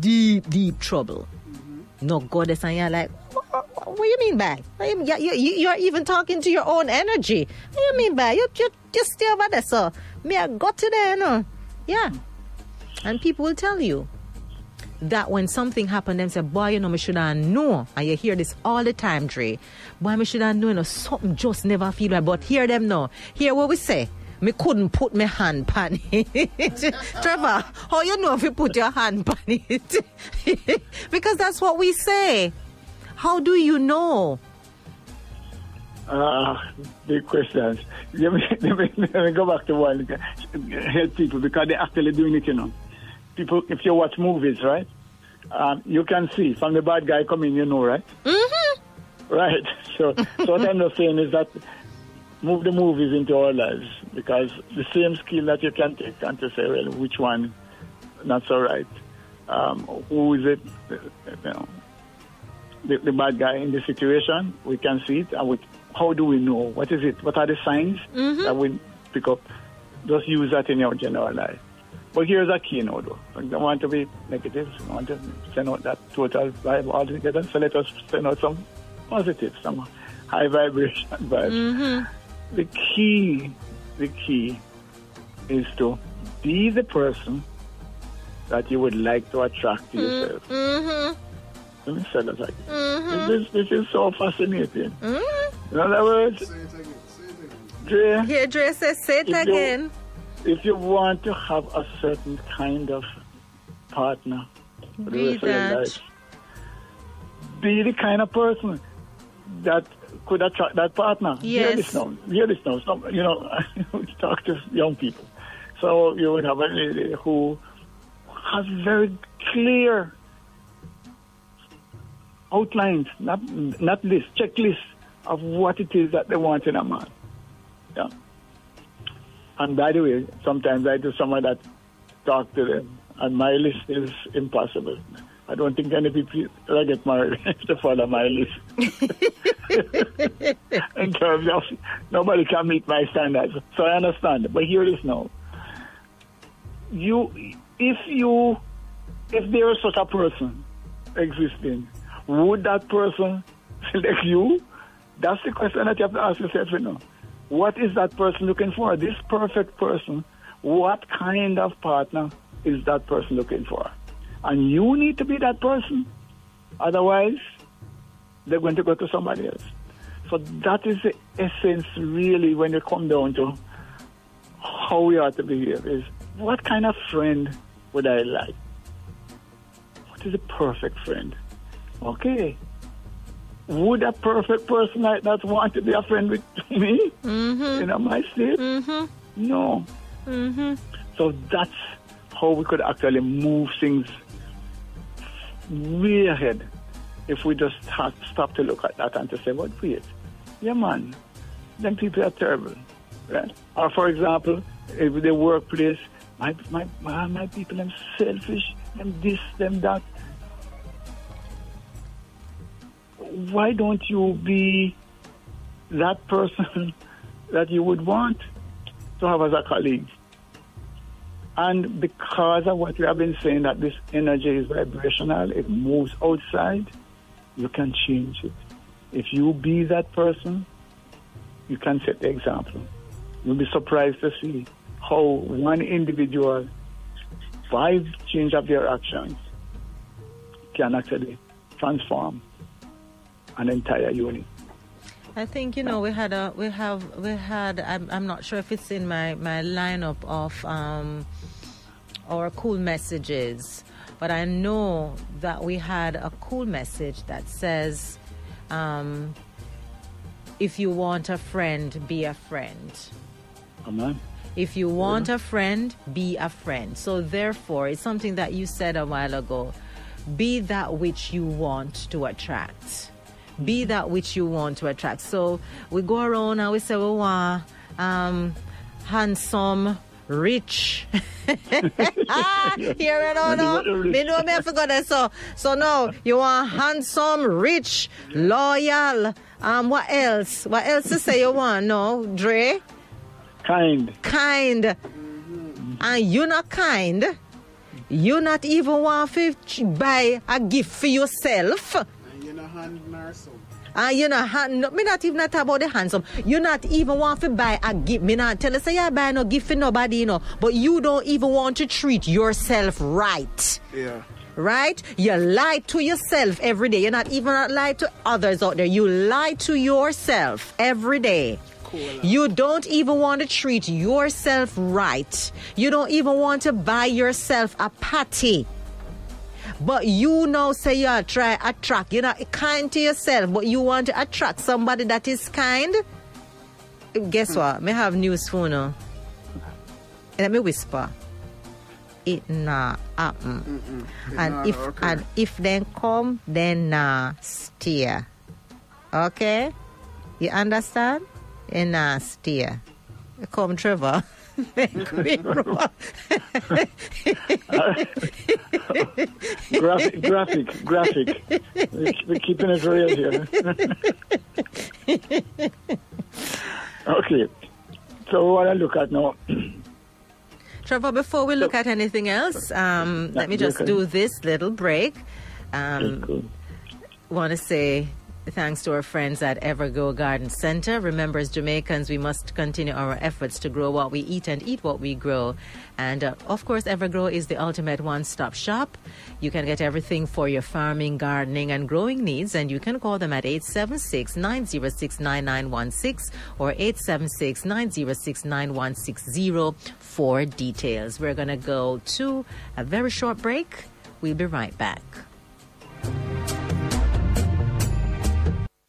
B: deep, deep trouble. Mm-hmm. No goddess, and you're like, what, what, what you mean by? You, you, you, you're even talking to your own energy. What do you mean by? You, you just stay over there, so me I got to there, you know. Yeah. And people will tell you that when something happened, them say, boy, you know, me should have know. And you hear this all the time, Dre. Boy, me should have known, you know, something just never feel right. But hear them now. Hear what we say. Me couldn't put my hand pan it. *laughs* Trevor, how you know if you put your hand pan it? *laughs* because that's what we say. How do you know?
C: Uh, big questions. Let me, *laughs* let, me, let me go back to one. Help people because they're actually doing it, you know. People, if you watch movies, right? Um, you can see from the bad guy coming, you know, right?
B: Mm-hmm.
C: Right. *laughs* So, so what I'm not saying is that move the movies into our lives because the same skill that you can take and to say, well, which one not so right? Um, who is it? You know, the, the bad guy in the situation. We can see it, and we, how do we know? What is it? What are the signs that we pick up? Just use that in your general life. But here's a key note, though. I don't want to be negative. I want to send out that total vibe altogether. So let us send out some positive, some high vibration *laughs* vibes. Mm-hmm. The key, the key is to be the person that you would like to attract to mm-hmm. yourself. Mm-hmm. Let me say that again. This, this is so fascinating. In other words,
D: Say it again. Say it again.
C: Dre,
B: Here, Dre says, say it
C: If you-
B: again.
C: If you want to have a certain kind of partner for the
B: Be
C: rest of your
B: that.
C: life, be the kind of person that could attract that partner.
B: Yes.
C: Hear this now. Hear this now. Some, you know, *laughs* we talk to young people. So you would have a lady who has very clear outlines, not not list, checklist of what it is that they want in a man. Yeah. And by the way, sometimes I do someone that talk to them, and my list is impossible. I don't think any people that get married *laughs* to follow my list. *laughs* in terms of nobody can meet my standards. So I understand. But here it is now. You, if you, if there is such a person existing, would that person select you? That's the question that you have to ask yourself, you know. What is that person looking for? This perfect person, what kind of partner is that person looking for? And you need to be that person. Otherwise, they're going to go to somebody else. So that is the essence, really, when you come down to how we are to behave is what kind of friend would I like? What is a perfect friend? Okay. Would a perfect person like that want to be a friend with *laughs* me? Mm-hmm. You know, my state? Mm-hmm. No. Mm-hmm. So that's how we could actually move things way ahead if we just start, stop to look at that and to say, what wait, yeah man, them people are terrible. Right? Or for example, if the workplace, my my my, my people them selfish, them this, them that. Why don't you be that person *laughs* that you would want to have as a colleague? And because of what we have been saying, that this energy is vibrational, it moves outside, you can change it. If you be that person, you can set the example. You'll be surprised to see how one individual, by change of their actions, can actually transform an entire unit.
B: I think you know we had a we have we had I'm, I'm not sure if it's in my my lineup of um our cool messages, but I know that we had a cool message that says um if you want a friend, be a friend.
C: Come on.
B: If you want a friend, be a friend. So, therefore, it's something that you said a while ago be that which you want to attract. Be that which you want to attract. So, we go around and we say, we want um, handsome, rich. ah, here and all, no. Me know me forgot that. So, so no, you want handsome, rich, loyal. Um, what else? What else to say you want? No, Dre
C: Kind.
B: kind and you not kind you not even want to buy a gift for yourself
D: And you know, hand nor
B: and you know hand, no, me not even talk about the handsome you not even want to buy a gift me not tell you say you buy no gift for nobody you know but you don't even want to treat yourself right
D: Yeah.
B: right? You lie to yourself every day. You're not even lie to others out there. You lie to yourself every day. You don't even want to treat yourself right. You don't even want to buy yourself a patty. But you now say you try attract. You're not kind to yourself, but you want to attract somebody that is kind. Guess hmm. what? May have news for you. Let me whisper. It nah happen. And
D: not
B: if
D: occur.
B: and if then come, then nah steer. Okay? You understand? And nah steer. Come, Trevor. *laughs*
C: Graphic, graphic, graphic. We're, we're keeping it real here. okay. So what I look at now,
B: Trevor, before we look at anything else, um, let me just do this little break. Um, want to say thanks to our friends at Evergrow Garden Center. Remember, as Jamaicans, we must continue our efforts to grow what we eat and eat what we grow. And uh, of course, Evergrow is the ultimate one stop shop. You can get everything for your farming, gardening, and growing needs. And you can call them at 876 906 9916 or 876 906 9160 for details. We're going to go to a very short break. We'll be right back.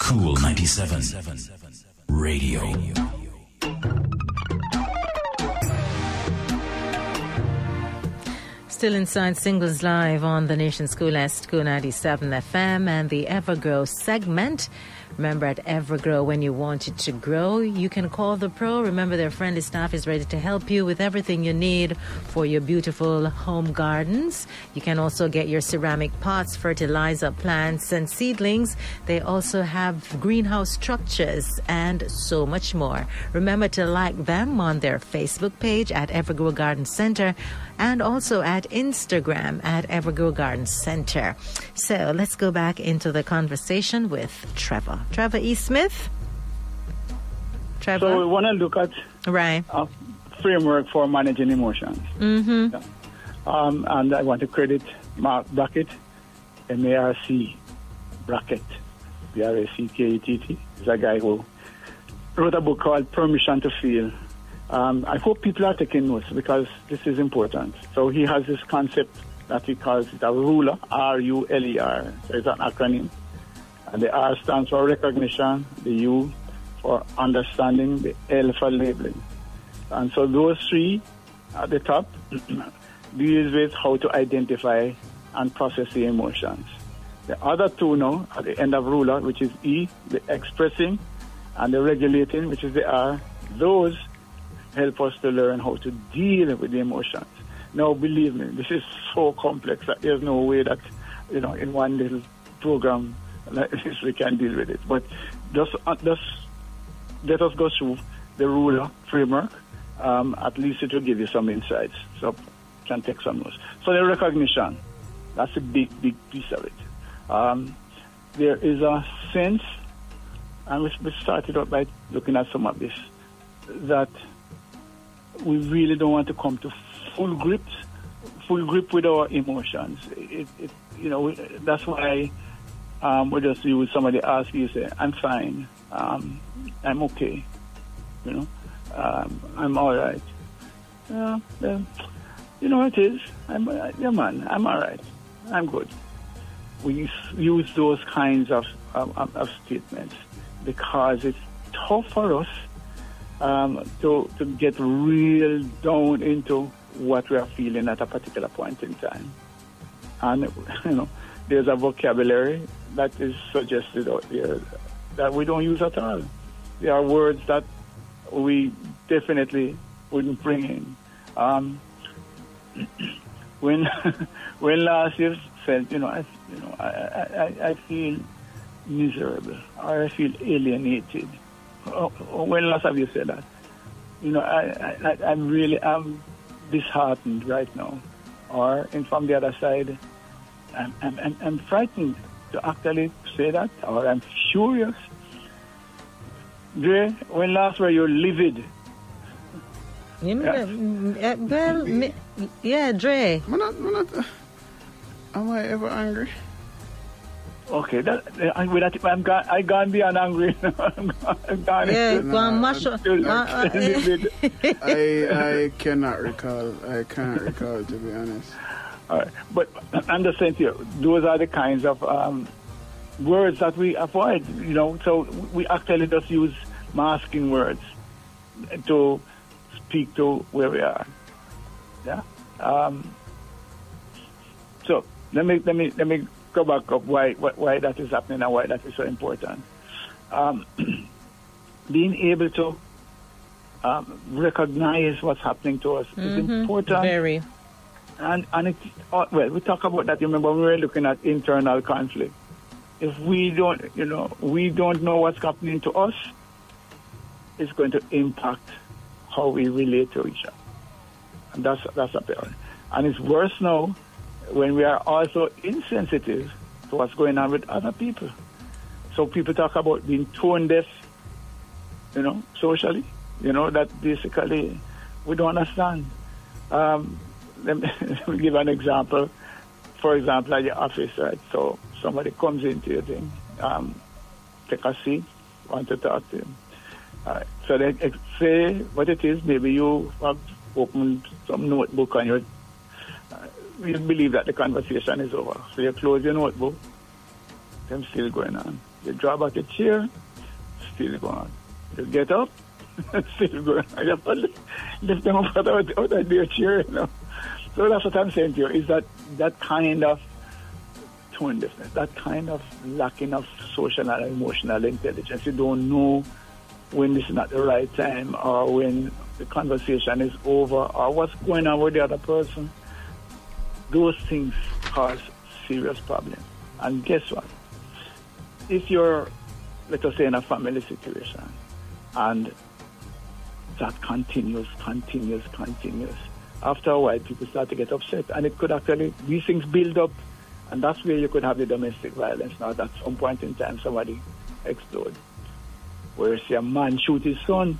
A: Kool 97. Radio.
B: Still inside Singles Live on the Nation School at School 97 FM and the Evergrow segment. Remember at Evergrow, when you want it to grow, you can call the pro. Remember, their friendly staff is ready to help you with everything you need for your beautiful home gardens. You can also get your ceramic pots, fertilizer plants, and seedlings. They also have greenhouse structures and so much more. Remember to like them on their Facebook page at Evergrow Garden Center and also at Instagram at Evergrow Garden Center. So let's go back into the conversation with Trevor. Trevor E. Smith. Trevor.
C: So we want to look at
B: right.
C: a framework for managing emotions. Mm-hmm. Um, and I want to credit Marc Brackett, M-A-R-C, Brackett, B-R-A-C-K-E-T-T. He's a guy who wrote a book called Permission to Feel. Um, I hope people are taking notes because this is important. So he has this concept that he calls a ruler, R-U-L-E-R. So it's an acronym. And the R stands for recognition, the U for understanding, the L for labeling. And so those three at the top *clears throat* deals with how to identify and process the emotions. The other two now at the end of ruler, which is E, the expressing, and the regulating, which is the R, those help us to learn how to deal with the emotions. Now, believe me, this is so complex that there's no way that, you know, in one little program like this we can deal with it. But just, uh, just let us go through the ruler framework. Um, at least it will give you some insights. So can take some notes. So the recognition, that's a big, big piece of it. Um, there is a sense, and we started out by looking at some of this, that we really don't want to come to full grips, full grip with our emotions. It, it, you know, that's why um, we just use somebody ask you, say, I'm fine, um, I'm okay, you know, um, I'm all right. Yeah, yeah, you know what it is. I'm, yeah, man, I'm all right. I'm good. We use, use those kinds of, of, of statements because it's tough for us um, to, to get real down into what we are feeling at a particular point in time. And, *laughs* you know, there's a vocabulary that is suggested out there that we don't use at all. There are words that we definitely wouldn't bring in. Um, *clears throat* when *laughs* when last year felt, you know, I, you know, I, I, I feel miserable or I feel alienated. Oh, when last have you said that? You know, I, I, I'm really, I'm disheartened right now. Or, and from the other side, I'm, I'm, I'm, I'm frightened to actually say that, or I'm furious. Dre, when last were you livid?
B: You mean, well, me, yeah, Dre.
D: I'm not, I'm not, uh, am I ever angry?
C: Okay, that, I, with that, I'm gone, I gone beyond angry. *laughs* I'm gone, I'm gone
B: Yeah, go on, mash up. Uh, uh, *laughs*
C: livid.
D: I I cannot recall. I cannot recall to be honest.
C: All right. But I'm just saying to you, those are the kinds of um, words that we avoid, you know. So we actually just use masking words to speak to where we are. Yeah. Um, so let me let me let me go back up why why, that is happening and why that is so important. Um, *clears throat* being able to um, recognize what's happening to us is important.
B: Very.
C: And and it uh, well, we talk about that. You remember when we were looking at internal conflict. If we don't, you know, we don't know what's happening to us, it's going to impact how we relate to each other. And that's that's a problem. And it's worse now when we are also insensitive to what's going on with other people. So people talk about being tone deaf, you know, socially. You know that basically we don't understand. Um, let me, *laughs* let me give an example. For example, at your office, right? So somebody comes into your thing, um, take a seat, want to talk to him. Right. So they say what it is. Maybe you have opened some notebook and you you believe that the conversation is over. So you close your notebook, them still going on. You draw back a chair, still going on. You get up, *laughs* still going on. You have lift them up out of, out of their chair, you know. So that's what I'm saying to you, is that that kind of tone deafness, that kind of lacking of social and emotional intelligence. You don't know when this is not the right time or when the conversation is over or what's going on with the other person. Those things cause serious problems. And guess what? If you're, let us say, in a family situation and that continues, continues, continues, after a while people start to get upset and it could actually, these things build up and that's where you could have the domestic violence. Now, at some point in time, somebody explode. Where see a man shoot his son,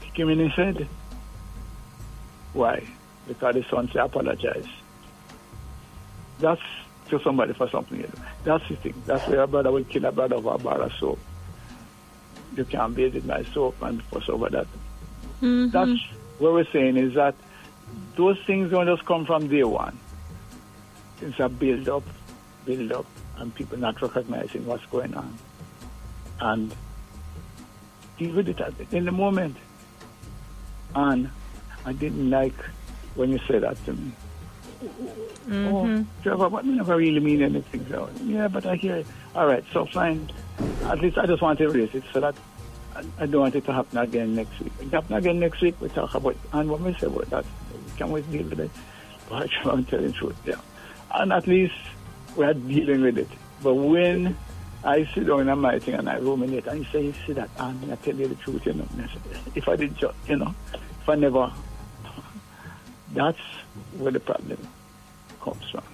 C: kick him in his head. Why? Because the son say apologize. That's kill somebody for something. Know. That's the thing. That's where a brother will kill a brother over a bar of soap. You can't bathe with my soap and fuss over that. Mm-hmm. That's what we're saying is that those things don't just come from day one. It's a build up, build up, and people not recognizing what's going on. And deal with it in the moment. And I didn't like when you said that to me. Mm-hmm. Oh, Trevor, but you never really mean anything. So, yeah, but I hear. All right, so fine. At least I just want to erase it so that I, I don't want it to happen again next week. It happen again next week, we talk about and what we say about that. we Can we deal with it? But I try to tell the truth, yeah. And at least we are dealing with it. But when I sit down in my thing and I ruminate and say, see that, and I tell you the truth, you know. If I did you know, if I never, that's where the problem comes from.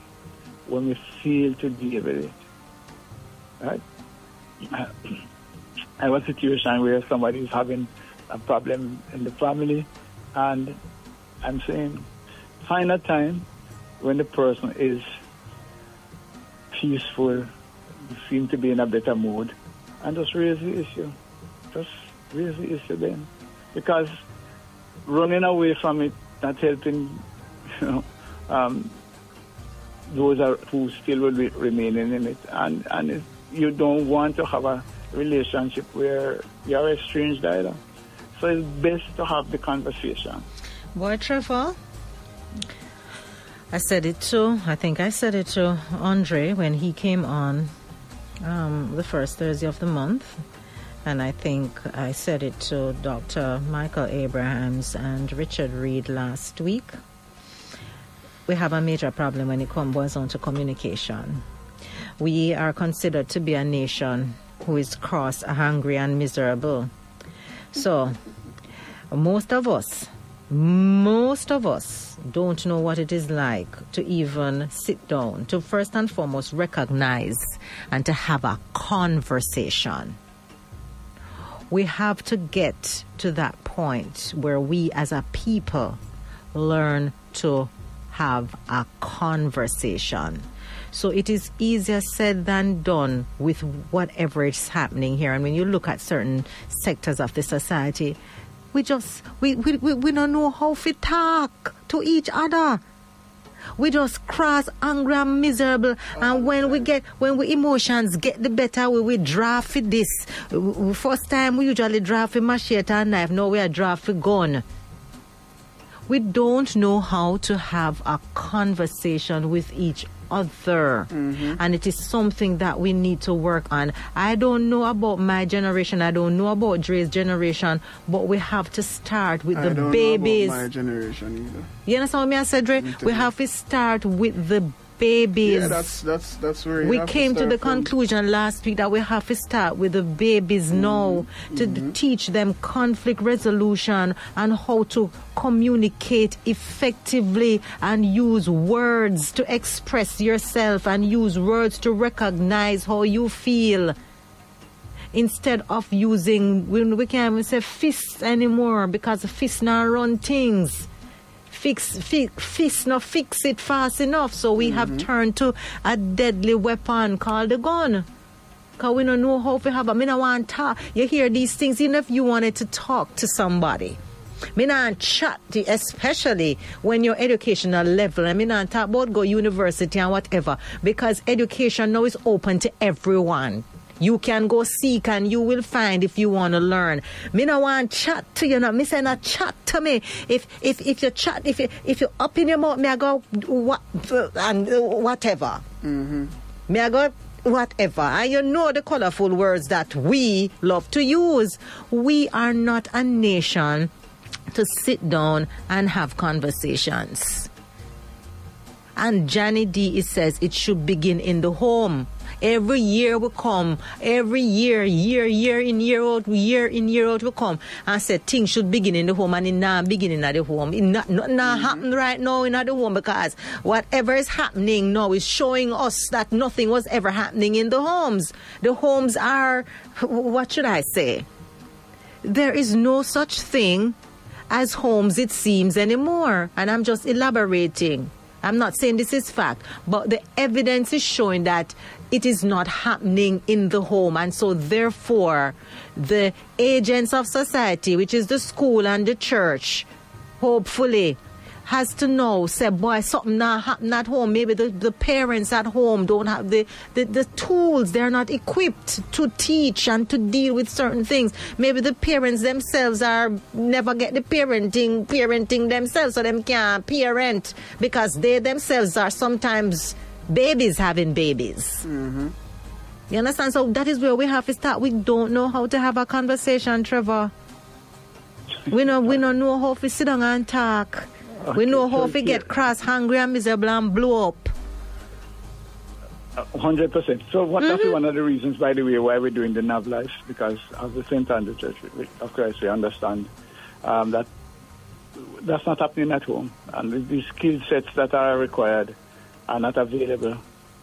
C: When we fail to deal with it, right? *clears throat* I have a situation where somebody is having a problem in the family, and I'm saying, find a time when the person is peaceful, seem to be in a better mood, and just raise the issue. Just raise the issue then, because running away from it not helping, you know, um, those are who still will be remaining in it, and and you don't want to have a relationship where you are estranged either. So it's best to have the conversation.
B: Boy, Trevor, I said it to, I think I said it to Andre when he came on um, the first Thursday of the month. And I think I said it to Dr. Michael Abrahams and Richard Reed last week. We have a major problem when it comes down to communication. We are considered to be a nation who is cross, hungry, and miserable. So, most of us, most of us don't know what it is like to even sit down, to first and foremost recognize and to have a conversation. We have to get to that point where we as a people learn to have a conversation. So it is easier said than done with whatever is happening here. And when you look at certain sectors of the society, we just we we, we, we don't know how to talk to each other. We just cross angry and miserable, and oh, when we get when we emotions get the better, we we draft for this. First time we usually draft for machete and knife. Now we are draft for gun we don't know how to have a conversation with each other.
D: Mm-hmm.
B: And it is something that we need to work on. I don't know about my generation, I don't know about Dre's generation, but we have to start with
D: I
B: the babies.
D: My generation either.
B: You understand what me I said, Dre? We have to start with the babies.
D: Yeah, that's that's that's where
B: we came to,
D: start
B: the
D: from.
B: conclusion last week that we have to start with the babies
D: Mm-hmm.
B: now to d- teach them conflict resolution and how to communicate effectively and use words to express yourself and use words to recognize how you feel instead of using we can't even say fists anymore because fists now run things fix, fix, fix not fix it fast enough. So we have mm-hmm. turned to a deadly weapon called the gun. Because we don't know how to have a want to talk. You hear these things, even if you wanted to talk to somebody. Me not chat, to- especially when your educational level. I mean, not talk about go university and whatever. Because education now is open to everyone. You can go seek and you will find if you want to learn. Me no want chat to you. No, me say not chat to me. If if if you chat, if you if you up in your mouth, me I go what and uh, whatever. Me I go whatever. And you know the colorful words that we love to use. We are not a nation to sit down and have conversations. And Johnny D says it should begin in the home. Every year will come, every year, year, year in, year out, year in, year out will come and said things should begin in the home and it not beginning at the home. It not, not, not mm-hmm. happen right now in the home because whatever is happening now is showing us that nothing was ever happening in the homes. The homes are, what should I say? There is no such thing as homes, it seems, anymore. And I'm just elaborating. I'm not saying this is fact, but the evidence is showing that it is not happening in the home. And so, therefore, the agents of society, which is the school and the church, hopefully, has to know, say, boy, something not happen at home. Maybe the, the parents at home don't have the, the, the tools. They're not equipped to teach and to deal with certain things. Maybe the parents themselves are never get the parenting, parenting themselves, so them can't parent because they themselves are sometimes babies having babies. Mm-hmm. You understand? So that is where we have to start. We don't know how to have a conversation, Trevor. We know we don't know how to sit down and talk. We know how
C: so
B: to get cross, hungry, and miserable and blow up.
C: Hundred percent. So what, that's
B: Mm-hmm.
C: one of the reasons, by the way, why we're doing the Nav Life because as the St. Andrew Church of Christ, we understand um, that that's not happening at home, and the- the skill sets that are required are not available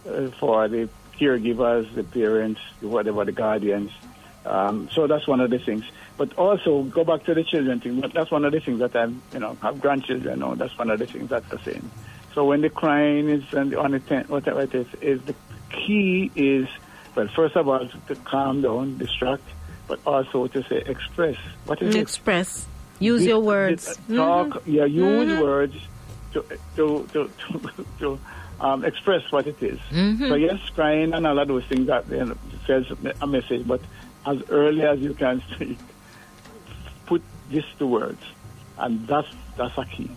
C: uh, for the caregivers, the parents, whatever the guardians. Um, so that's one of the things. But also go back to the children thing. That's one of the things that I, you know, have grandchildren. Now that's one of the things that they're saying. So when the crying is and on the tent, whatever it is, is the key is Well, first of all, to calm down, distract, but also to say express. What is it?
B: Express. Use
C: This-
B: your words.
C: this, uh, Talk,
B: Mhm.
C: yeah, use
B: Mhm.
C: words to to to to, *laughs* to um, express what it is.
B: Mhm.
C: So yes, crying and all of those things that you know, says a message, but as early as you can *laughs* speak, this to words, and that's that's a key.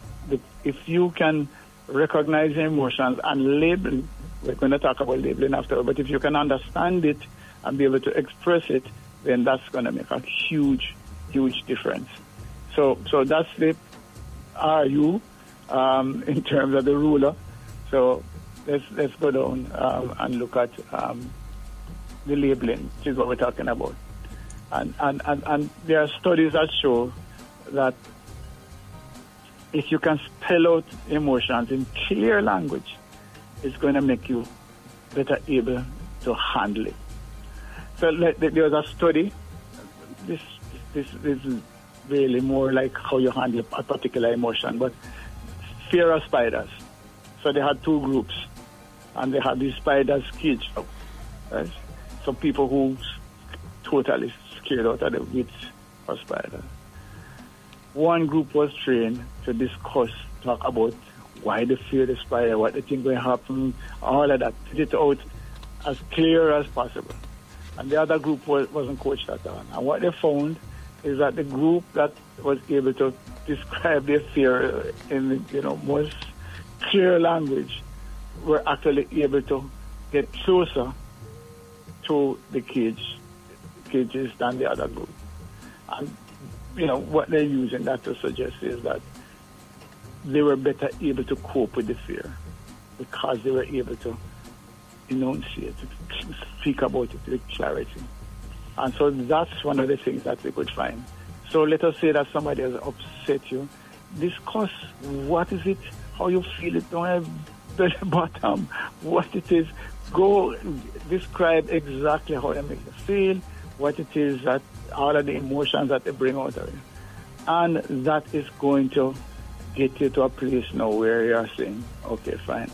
C: If you can recognize emotions and label, we're going to talk about labeling after, but if you can understand it and be able to express it, then that's going to make a huge, huge difference. So, so that's the RU um, *laughs* in terms of the ruler. So let's let's go down um, and look at um, the labeling, which is what we're talking about. And, and, and, and there are studies that show that if you can spell out emotions in clear language, it's going to make you better able to handle it. So like, there was a study. This this this is really more like how you handle a particular emotion, but fear of spiders. So they had two groups, and they had these spiders caged up. Right? People who totally scared out of the wits of spiders. One group was trained to discuss, talk about why they fear the spider, what they think will happen, all of that. Put it out as clear as possible. And the other group was, wasn't coached at all. And what they found is that the group that was able to describe their fear in you know most clear language were actually able to get closer to the cage cages than the other group. And you know what they're using that to suggest is that they were better able to cope with the fear because they were able to enunciate, speak about it with clarity. And so that's one of the things that we could find. So let us say that somebody has upset you. Discuss what is it, how you feel it, don't have *laughs* belly bottom, what it is. Go describe exactly how it makes you feel, what it is that all of the emotions that they bring out of you. And that is going to get you to a place now where you're saying, okay, fine,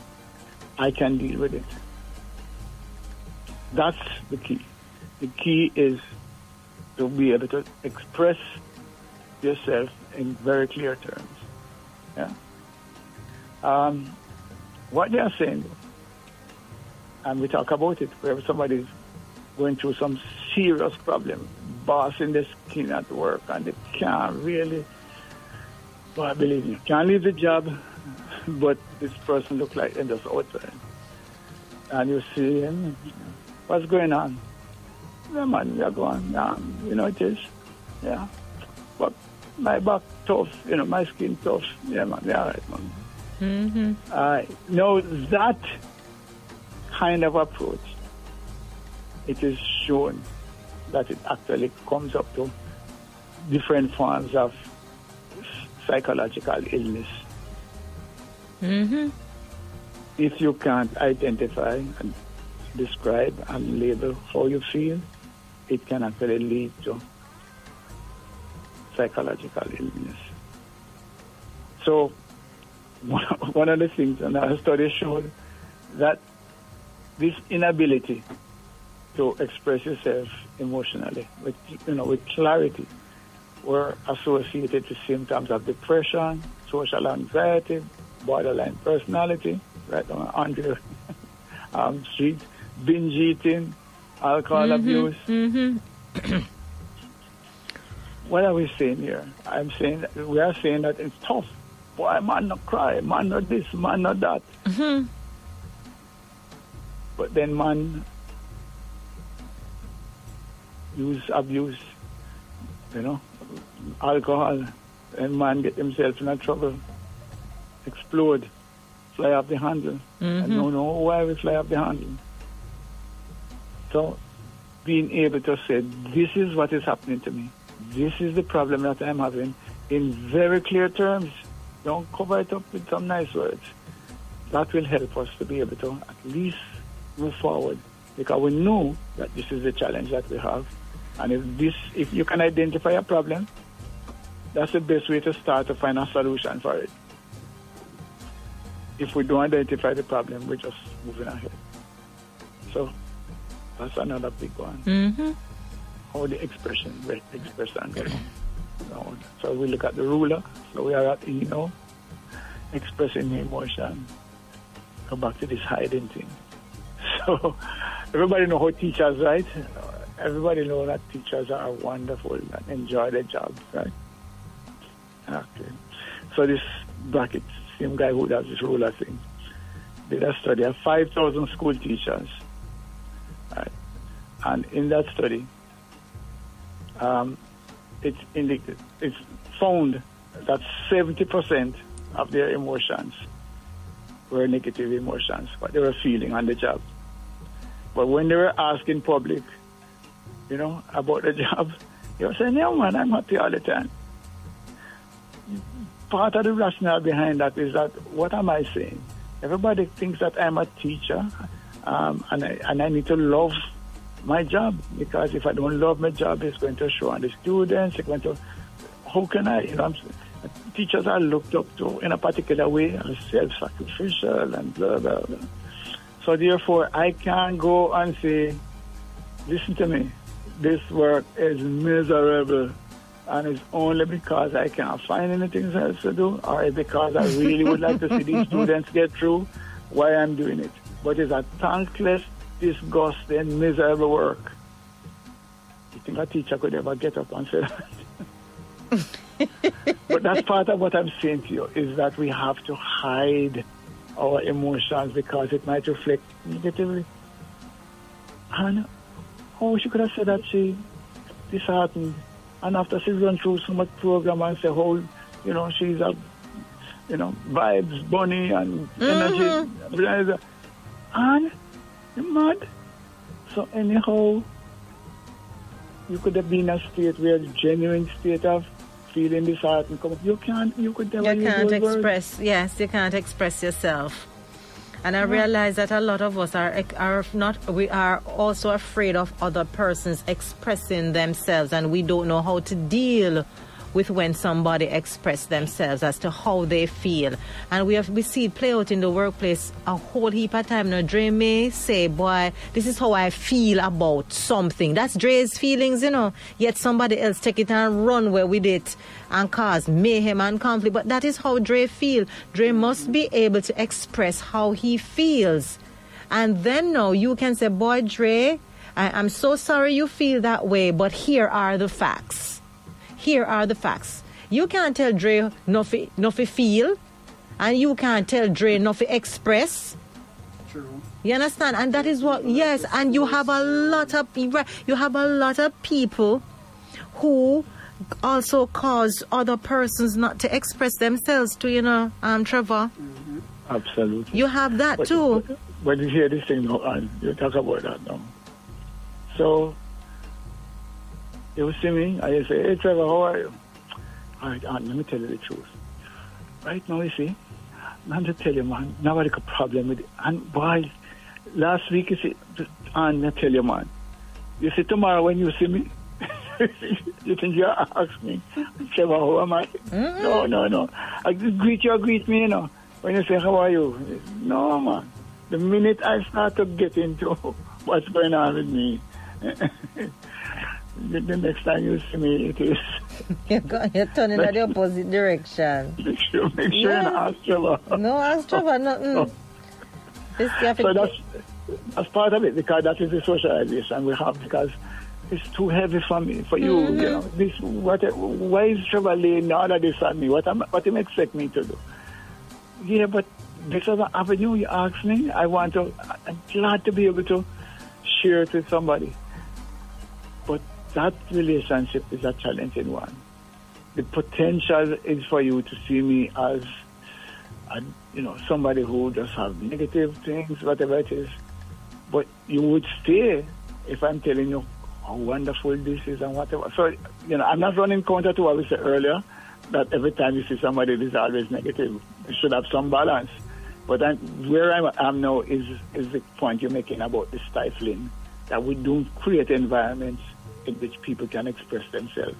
C: I can deal with it. That's the key. The key is to be able to express yourself in very clear terms. Yeah. Um, what they are saying, and we talk about it, where somebody's going through some serious problem, bossing the skin at work, and they can't really, well, believe me, can't leave the job, but this person look like they're just. And you see him, what's going on? Yeah, man, we are going, yeah, you know it is, yeah. But my back tough, you know, my skin tough, yeah, man, yeah, right, man.
B: Mm-hmm.
C: Uh, no, that kind of approach, it is shown that it actually comes up to different forms of psychological illness.
B: Mm-hmm.
C: If you can't identify and describe and label how you feel, it can actually lead to psychological illness. So, *laughs* one of the things, and our study showed that this inability to express yourself emotionally with you know with clarity were associated with symptoms of depression, social anxiety, borderline personality, right on Andre *laughs* um, Street, binge eating, alcohol abuse.
B: Mm-hmm. *clears throat*
C: What are we saying here? I'm saying that we are saying that it's tough. Boy, man, not cry, man, not this, man, not that.
B: Mm-hmm.
C: But then man use abuse, you know, alcohol, and man get himself in a trouble, explode, fly off the handle.
B: Mhm.
C: And don't know why we fly off the handle. So being able to say, this is what is happening to me. This is the problem that I'm having in very clear terms. Don't cover it up with some nice words. That will help us to be able to at least move forward because we know that this is the challenge that we have. And if this, if you can identify a problem, that's the best way to start to find a solution for it. If we don't identify the problem, we're just moving ahead. So That's another big one.
B: Mm-hmm.
C: How the expression, re- expression. you know. So we look at the ruler. So we are at E now, expressing the emotion. Go back to this hiding thing. *laughs* So everybody know how teachers, right? Everybody know that teachers are wonderful and enjoy their jobs, right? Okay. So this Brackett, same guy who does this ruler thing, did a study of 5,000 school teachers. Right? And in that study, um, it's, indicated, it's found that 70% of their emotions were negative emotions, what they were feeling on the job. But when they were asked in public, you know, about the job, they were saying, yeah, man, I'm happy all the time. Part of the rationale behind that is that, what am I saying? Everybody thinks that I'm a teacher um, and, I, and I need to love my job because if I don't love my job, it's going to show on the students. It's going to, how can I, you know, I'm, teachers are looked up to in a particular way as self-sacrificial and blah, blah, blah. So therefore, I can't go and say, listen to me, this work is miserable and it's only because I can't find anything else to do or because I really would like to see these *laughs* students get through why I'm doing it. But it's a thankless, disgusting, miserable work. You think a teacher could ever get up and say that? *laughs* but that's part of what I'm saying to you is that we have to hide our emotions because it might reflect negatively. And oh, she could have said that she disheartened. And after she's gone through so much program and say, oh, you know, she's a, you know, vibes, bunny and energy. blah, blah. And you're mad. So anyhow, you could have been in a state where genuine state of feeling disheartened come up. You can't, you could never
B: You can't
C: those words.
B: express, yes, you can't express yourself. And I realize that a lot of us are are not. We are also afraid of other persons expressing themselves, and we don't know how to deal with when somebody express themselves as to how they feel. And we have we see it play out in the workplace a whole heap of time. Now, Dre may say, "Boy, this is how I feel about something." That's Dre's feelings, you know. Yet somebody else take it and run where with it and cause mayhem and conflict. But that is how Dre feel. Dre must be able to express how he feels. And then now you can say, boy, Dre, I, I'm so sorry you feel that way, but here are the facts. Here are the facts. You can't tell Dre nothing, nothing feel, and you can't tell Dre nothing express.
D: True.
B: You understand? And that is what yes, and you have a lot of you have a lot of people who also cause other persons not to express themselves to you know, um Trevor.
C: Absolutely.
B: You have that
C: But-
B: too.
C: but When you hear this thing now, and you talk about that now. So, you see me, you say, hey, Trevor, how are you? All right, Aunt, let me tell you the truth. Right now, you see, man, to tell you, man, nobody got problem with it. And boy, last week, you see, Aunt, let me tell you, man, you see, tomorrow when you see me, *laughs* you think you ask me, Trevor, how am I? Mm-hmm. No, no, no. I just greet you, greet me, you know. When you say, how are you? No, man. The minute I start to get into *laughs* what's going on with me, *laughs* the, the next time you see me, it is, *laughs*
B: You're, go- you're turning in the opposite direction. *laughs*
C: make sure, make sure
B: Yeah.
C: and ask Trevor.
B: No, ask Trevor nothing. This you have to-
C: So that's, that's part of it because that is the socialization we have because it's too heavy for me, for you.
B: Mm-hmm.
C: You know, this what? Why is Trevor laying all of this on me? What am, what him expect me to do? Yeah, but this other avenue you ask me, I want to. I'm glad to be able to share it with somebody. That relationship is a challenging one. The potential is for you to see me as, a, you know, somebody who just have negative things, whatever it is. But you would stay if I'm telling you how wonderful this is and whatever. So, you know, I'm not running counter to what we said earlier, that every time you see somebody it is always negative, you should have some balance. But I'm, where I'm, I'm now is, is the point you're making about the stifling, that we don't create environments in which people can express themselves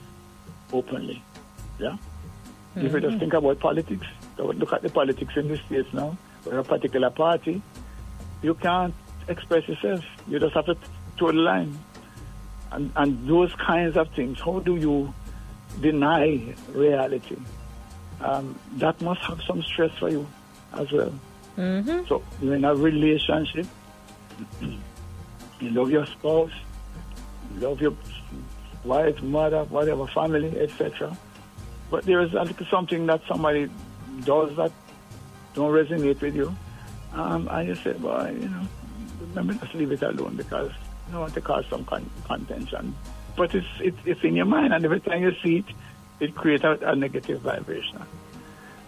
C: openly. Yeah? If you just think about politics, so look at the politics in the States now, where a particular party, you can't express yourself. You just have to toe the line. And, and those kinds of things, how do you deny reality? Um, that must have some stress for you as well.
B: Mm-hmm.
C: So you're in a relationship, *clears throat* you love your spouse, love your wife, mother, whatever, family, etc. But there is something that somebody does that don't resonate with you. Um, and you say, well, you know, let me just leave it alone because I don't want to cause some con- contention. But it's, it's, it's in your mind, and every time you see it, it creates a, a negative vibration.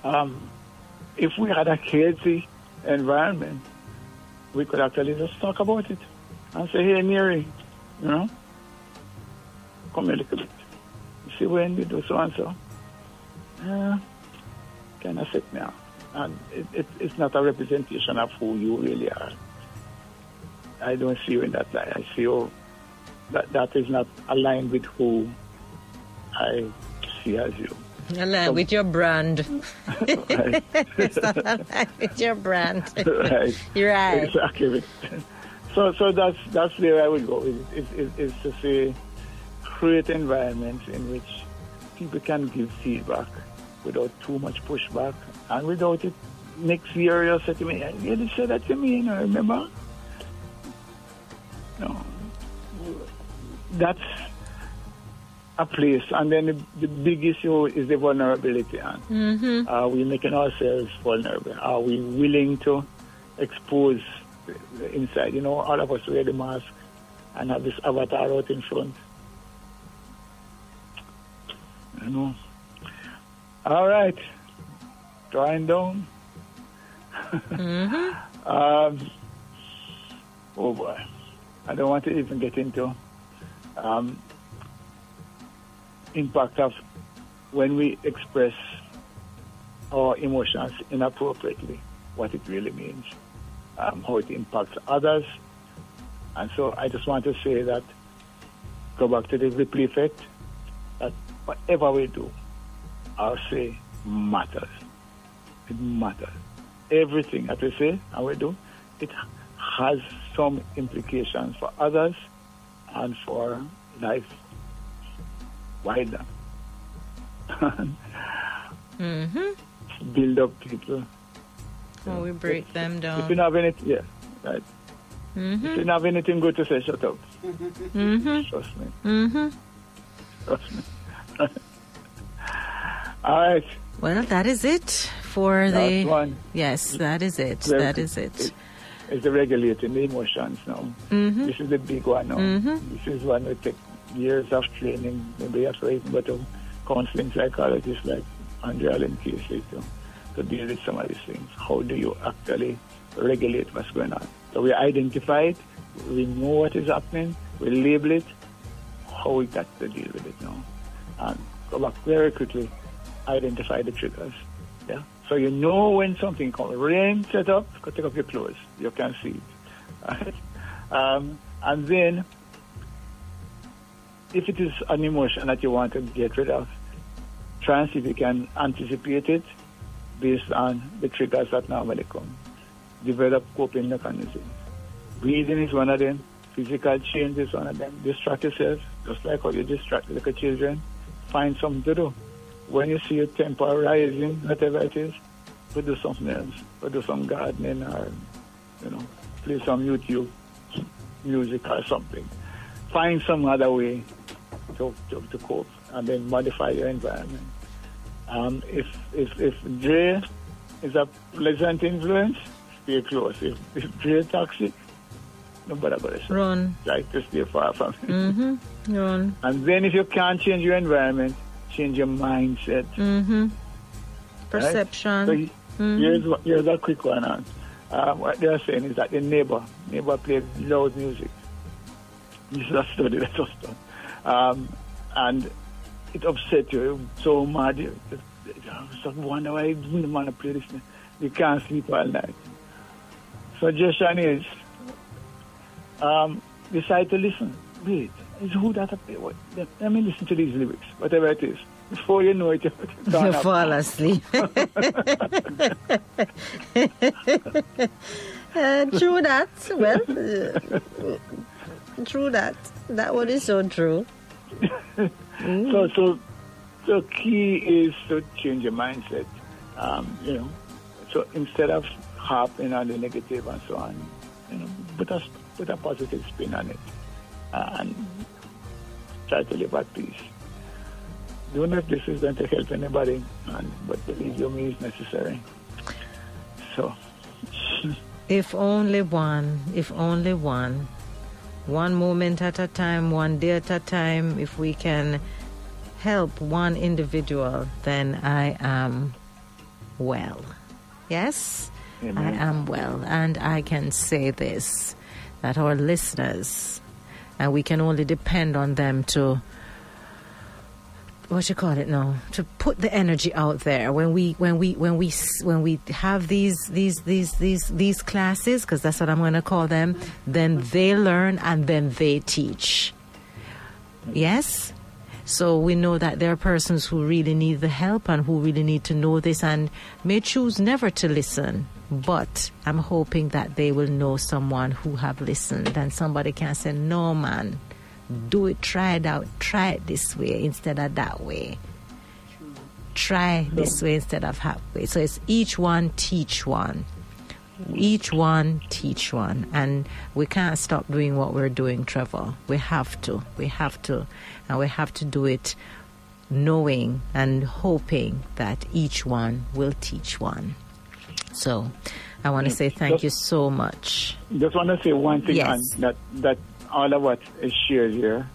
C: Um, if we had a healthy environment, we could actually just talk about it and say, hey, Mary, you know, come here a little bit. You see when you do so and so. Uh, kind of set me off. And it, it, it's not a representation of who you really are. I don't see you in that light. I see you, that, that is not aligned with who I see as you.
B: Align with your brand. *laughs*
C: Right. *laughs*
B: it's not aligned with your brand.
C: right. *laughs*
B: You're right.
C: Exactly. So, so that's that's where I would go. Is, is, is, is to say, create environments in which people can give feedback without too much pushback and without it next year you'll say to me, you didn't say that to me, you know, remember? No. That's a place. And then the, the big issue is the vulnerability. And
B: Mm-hmm.
C: are we making ourselves vulnerable? Are we willing to expose the inside? You know, all of us wear the mask and have this avatar out in front. You know. All right. Drawing down.
B: Mm-hmm. *laughs*
C: Um, oh boy, I don't want to even get into um, impact of when we express our emotions inappropriately, what it really means, um, how it impacts others, and so I just want to say that go back to the ripple effect. Whatever we do, I'll say matters. It matters everything that we say and we do, it has some implications for others and for life wider.
B: Mm-hmm.
C: Build up people.
B: Oh, we break them down.
C: If you have anything, yeah, right. If you
B: Mm-hmm.
C: don't have anything good to say, shut up.
B: Mm-hmm.
C: Trust me.
B: Mm-hmm.
C: Trust me. *laughs* All right.
B: Well, that is it for
C: Last
B: the.
C: one
B: Yes, that is it. That is it.
C: is the regulating the emotions now.
B: Mm-hmm.
C: This is the big one now.
B: Mhm.
C: This is one that take years of training. Maybe you have to go to counseling psychologists like Andrea Allen Casey to, to deal with some of these things. How do you actually regulate what's going on? So we identify it, we know what is happening, we label it, how we got to deal with it now. And very quickly, identify the triggers. Yeah. So you know when something comes. Rain set up, go take off your clothes. You can see it. *laughs* Um, and then, if it is an emotion that you want to get rid of, try and see if you can anticipate it based on the triggers that normally come. Develop coping mechanisms. Breathing is one of them. Physical change is one of them. Distract yourself, just like how you distract little children. Find something to do. When you see your temper rising, whatever it is, go do something else. Go do some gardening or, you know, play some YouTube music or something. Find some other way to, to, to cope and then modify your environment. Um, if, if, if Dre is a pleasant influence, stay close. If, if toxic, no bother about it.
B: Run.
C: Try to stay far from it.
B: Mm-hmm. Run.
C: And then if you can't change your environment, change your mindset.
B: Mm-hmm. Perception.
C: So he- here's, what- here's a quick one. On. Uh, what they are saying is that the neighbor, neighbor plays loud music. This is a study *laughs* that was done. Um, and it upset you so mad. You, just wonder why you wouldn't want to play this. You can't sleep all night. Suggestion is um, decide to listen. Wait, is who that? Let, me listen to these lyrics, whatever it is. Before you know it,
B: You fall asleep. *laughs* uh, true that. Well, uh, true that. That one is so true. *laughs*
C: So, so the key is to change your mindset. Um, you know, so instead of harping on the negative and so on, you know, put a put a positive spin on it, and try to live at peace. Know if this is going to help anybody, and, but believe you me, necessary. So, *laughs*
B: If only one, if only one, one moment at a time, one day at a time, if we can help one individual, then I am well. Yes,
C: Amen.
B: I am well. And I can say this that our listeners, and we can only depend on them to what you call it now to put the energy out there. When we when we when we when we have these these these these these classes because that's what I'm going to call them then they learn and then they teach. Yes? So we know that there are persons who really need the help and who really need to know this and may choose never to listen but i'm hoping that they will know someone who have listened. And somebody can say no man do it try it out try it this way instead of that way. Try this way instead of halfway so it's each one teach one. Each one teach one. And we can't stop doing what we're doing trevor. We have to. We have to. And we have to do it knowing and hoping that each one will teach one so i want to say thank you so much
C: just want to say one thing
B: Yes.
C: that that all of what is shared here,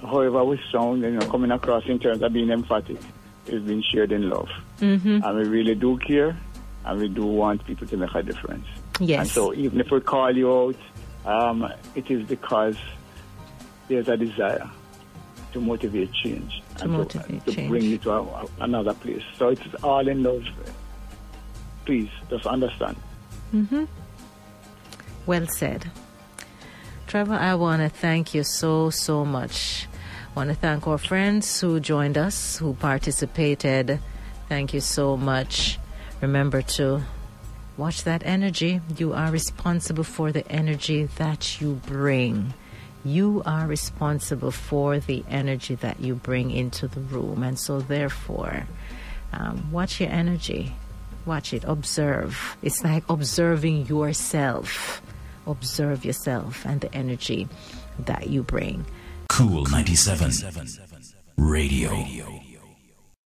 C: however we sound, you know, coming across in terms of being emphatic, is being shared in love. Mm-hmm. And we really do care, and we do want people to make a difference.
B: Yes.
C: And so even if we call you out, um, it is because there's a desire to motivate change.
B: To
C: and
B: motivate
C: to,
B: change.
C: to bring you to a- another place. So it's all in love. Please, just understand. Mhm.
B: Well said. Trevor, I want to thank you so, so much. I want to thank our friends who joined us, who participated. Thank you so much. Remember to watch that energy. You are responsible for the energy that you bring. You are responsible for the energy that you bring into the room. And so, therefore, um, watch your energy. Watch it. Observe. It's like observing yourself. Observe yourself and the energy that you bring.
A: Kool 97. Radio.